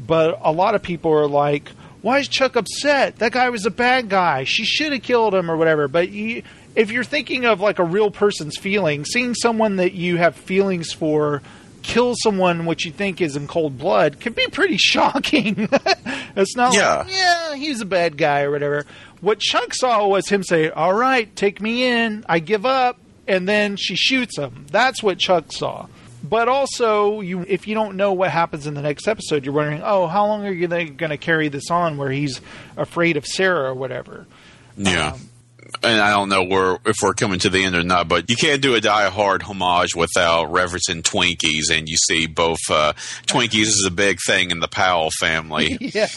But a lot of people are like why is chuck upset? That guy was a bad guy. She should have killed him or whatever. But you, if you're thinking of like a real person's feeling seeing someone that you have feelings for kill someone what you think is in cold blood can be pretty shocking. it's not Yeah. like, yeah, he's a bad guy or whatever. What Chuck saw was him say, All right, take me in, I give up, and then she shoots him. That's what Chuck saw. But also, you if you don't know what happens in the next episode, you're wondering, oh, how long are you going to carry this on where he's afraid of Sarah or whatever? yeah. Um, and I don't know where if we're coming to the end or not, but you can't do a Die Hard homage without referencing Twinkies, and you see both uh, Twinkies is a big thing in the Powell family. yeah.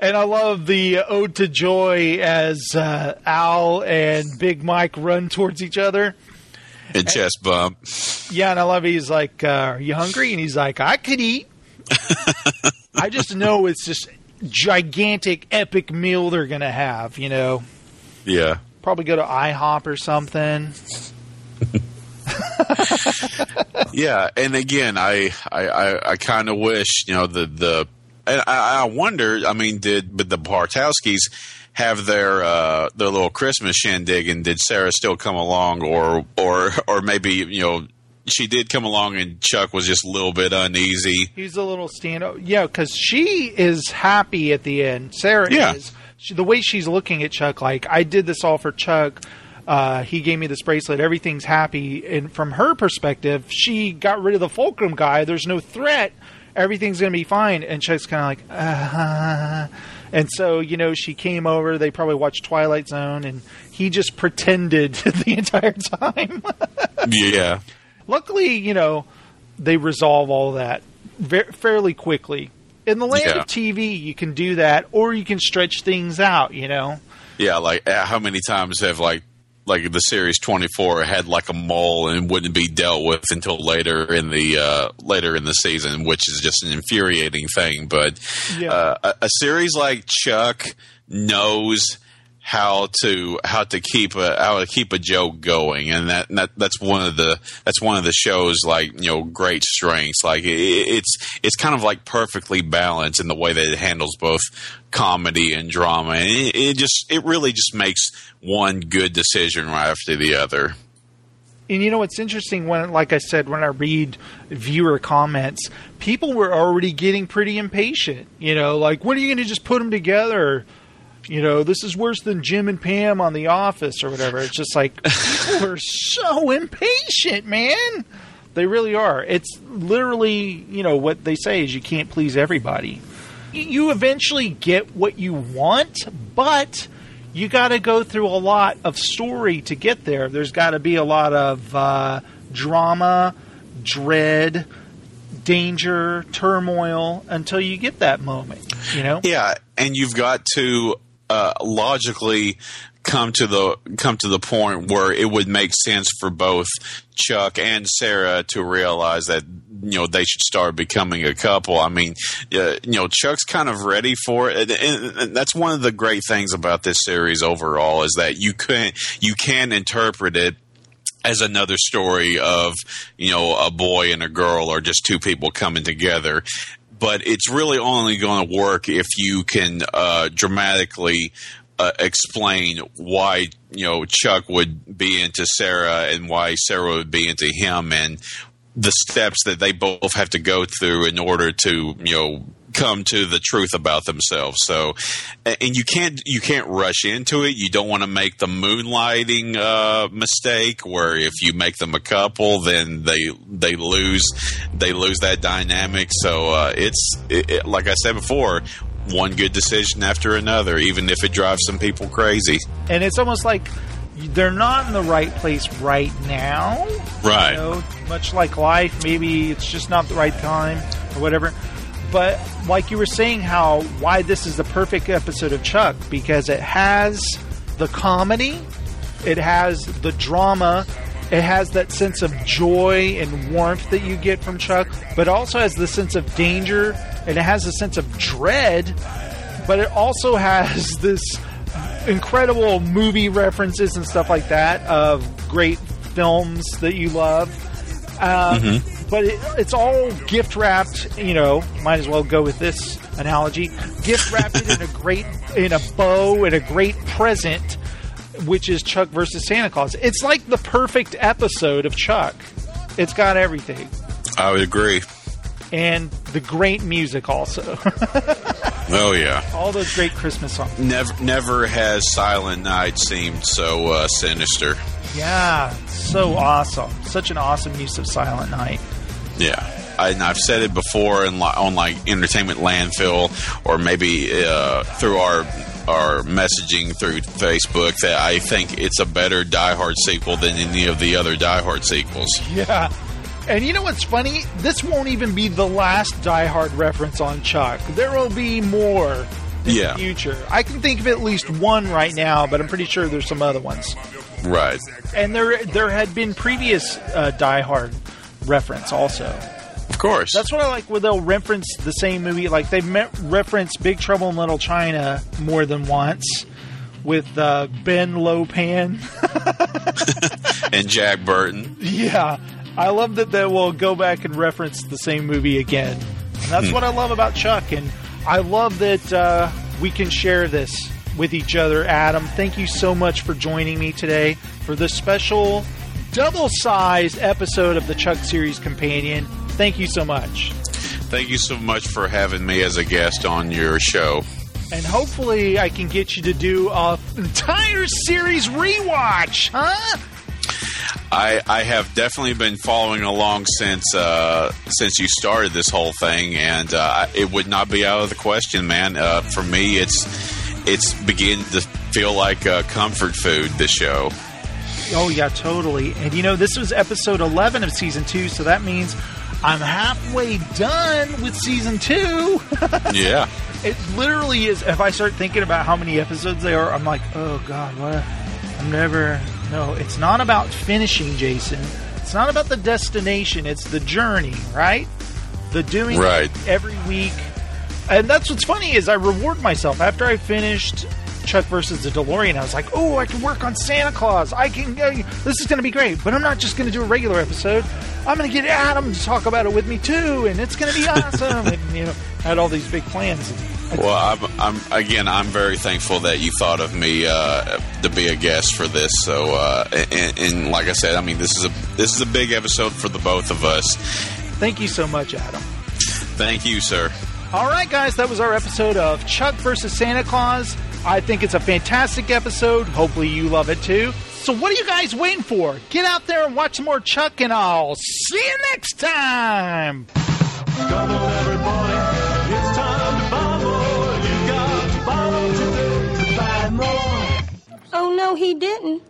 and I love the ode to joy as uh, Al and Big Mike run towards each other. and chest bump. Yeah, and I love he's like, uh, "Are you hungry?" And he's like, "I could eat." I just know it's this gigantic, epic meal they're gonna have. You know, Yeah. probably go to IHOP or something. yeah, and again, I I, I, I kind of wish you know the the and I, I wonder. I mean, did but the Bartowskis have their uh, their little Christmas shindig, and did Sarah still come along, or or or maybe you know she did come along, and Chuck was just a little bit uneasy. He's a little stand Yeah, because she is happy at the end. Sarah Yeah. is. She, the way she's looking at Chuck, like, I did this all for Chuck. Uh, he gave me this bracelet. Everything's happy. And from her perspective, she got rid of the Fulcrum guy. There's no threat. Everything's going to be fine. And Chuck's kind of like, uh-huh. And so, you know, she came over. They probably watched Twilight Zone, and he just pretended the entire time. yeah, Luckily, you know, they resolve all that fairly quickly. In the land Yeah. of TV, you can do that, or you can stretch things out. You know, yeah. Like uh, how many times have like like the series twenty four had like a mole and wouldn't be dealt with until later in the uh, later in the season, which is just an infuriating thing. But Yeah. uh, a, a series like Chuck knows how to how to keep a how to keep a joke going, and that, that that's one of the that's one of the show's like you know great strengths. Like it, it's it's kind of like perfectly balanced in the way that it handles both comedy and drama, and it, it just it really just makes one good decision right after the other. and you know what's interesting when, like I said, when I read viewer comments, people were already getting pretty impatient. You know, like when are you going to just put them together? You know, this is worse than Jim and Pam on The Office or whatever. It's just like people are so impatient, man. They really are. It's literally, you know, what they say is you can't please everybody. You eventually get what you want, but you got to go through a lot of story to get there. There's got to be a lot of uh, drama, dread, danger, turmoil until you get that moment. You know? Yeah, and you've got to uh, logically come to the come to the point where it would make sense for both Chuck and Sarah to realize that you know they should start becoming a couple. I mean, uh, you know, Chuck's kind of ready for it, and, and, and that's one of the great things about this series overall is that you can you can interpret it as another story of you know a boy and a girl or just two people coming together but it's really only going to work if you can uh, dramatically uh, explain why you know Chuck would be into Sarah and why Sarah would be into him and the steps that they both have to go through in order to you know come to the truth about themselves so and you can't you can't rush into it you don't want to make the moonlighting uh, mistake where if you make them a couple then they they lose they lose that dynamic so uh, it's it, it- like i said before one good decision after another even if it drives some people crazy And it's almost like they're not in the right place right now. Right. You know, much like life, maybe it's just not the right time or whatever. But like you were saying, how why this is the perfect episode of Chuck because it has the comedy, it has the drama, it has that sense of joy and warmth that you get from Chuck, but also has the sense of danger and it has a sense of dread, but it also has this incredible movie references and stuff like that of great films that you love. Uh, Mhm. But it, it's all gift wrapped. You know, might as well go with this analogy: gift wrapped in a great in a bow and a great present, which is Chuck versus Santa Claus. It's like the perfect episode of Chuck. It's got everything i would agree and the great music also. oh yeah all those great Christmas songs. never never has silent night seemed so uh, sinister Yeah, so awesome. Such an awesome use of Silent Night. Yeah, I, and I've said it before in, on like entertainment landfill, or maybe uh, through our our messaging through Facebook that I think it's a better Die Hard sequel than any of the other Die Hard sequels. Yeah. And you know what's funny? This won't even be the last Die Hard reference on Chuck. There will be more in Yeah. the future. I can think of at least one right now, but I'm pretty sure there's some other ones. Right. And there there had been previous uh, Die Hard reference also. Of course. That's what I like where they'll reference the same movie. Like they me- reference Big Trouble in Little China more than once with uh, Ben Lopan. and Jack Burton. yeah, I love that they will go back and reference the same movie again. And that's Hmm. what I love about Chuck. And I love that uh, we can share this with each other. Adam, thank you so much for joining me today for this special double sized episode of the Chuck Series Companion. Thank you so much. Thank you so much for having me as a guest on your show. And hopefully, I can get you to do a entire series rewatch, huh? I, I have definitely been following along since uh, since you started this whole thing, and uh, it would not be out of the question, man. Uh, for me, it's it's beginning to feel like uh, comfort food. This show. Oh yeah, totally. And you know, this was episode eleven of season two, so that means I'm halfway done with season two. yeah. It literally is. If I start thinking about how many episodes there are, I'm like, oh god, what? I'm never. No, it's not about finishing, Jason. It's not about the destination. It's the journey, right? The doing Right. every week. And that's what's funny is I reward myself after I finished Chuck versus the DeLorean. I was like, oh, I can work on Santa Claus. I can. Uh, this is going to be great. But I'm not just going to do a regular episode. I'm going to get Adam to talk about it with me too, and it's going to be awesome. and you know, I had all these big plans. Well, I'm, I'm again. I'm very thankful that you thought of me uh, to be a guest for this. So, uh, and, and like I said, I mean, this is a this is a big episode for the both of us. Thank you so much, Adam. Thank you, sir. All right, guys, that was our episode of Chuck versus Santa Claus. I think it's a fantastic episode. Hopefully, you love it too. So, what are you guys waiting for? Get out there and watch some more Chuck, and I'll see you next time. Oh, no, he didn't.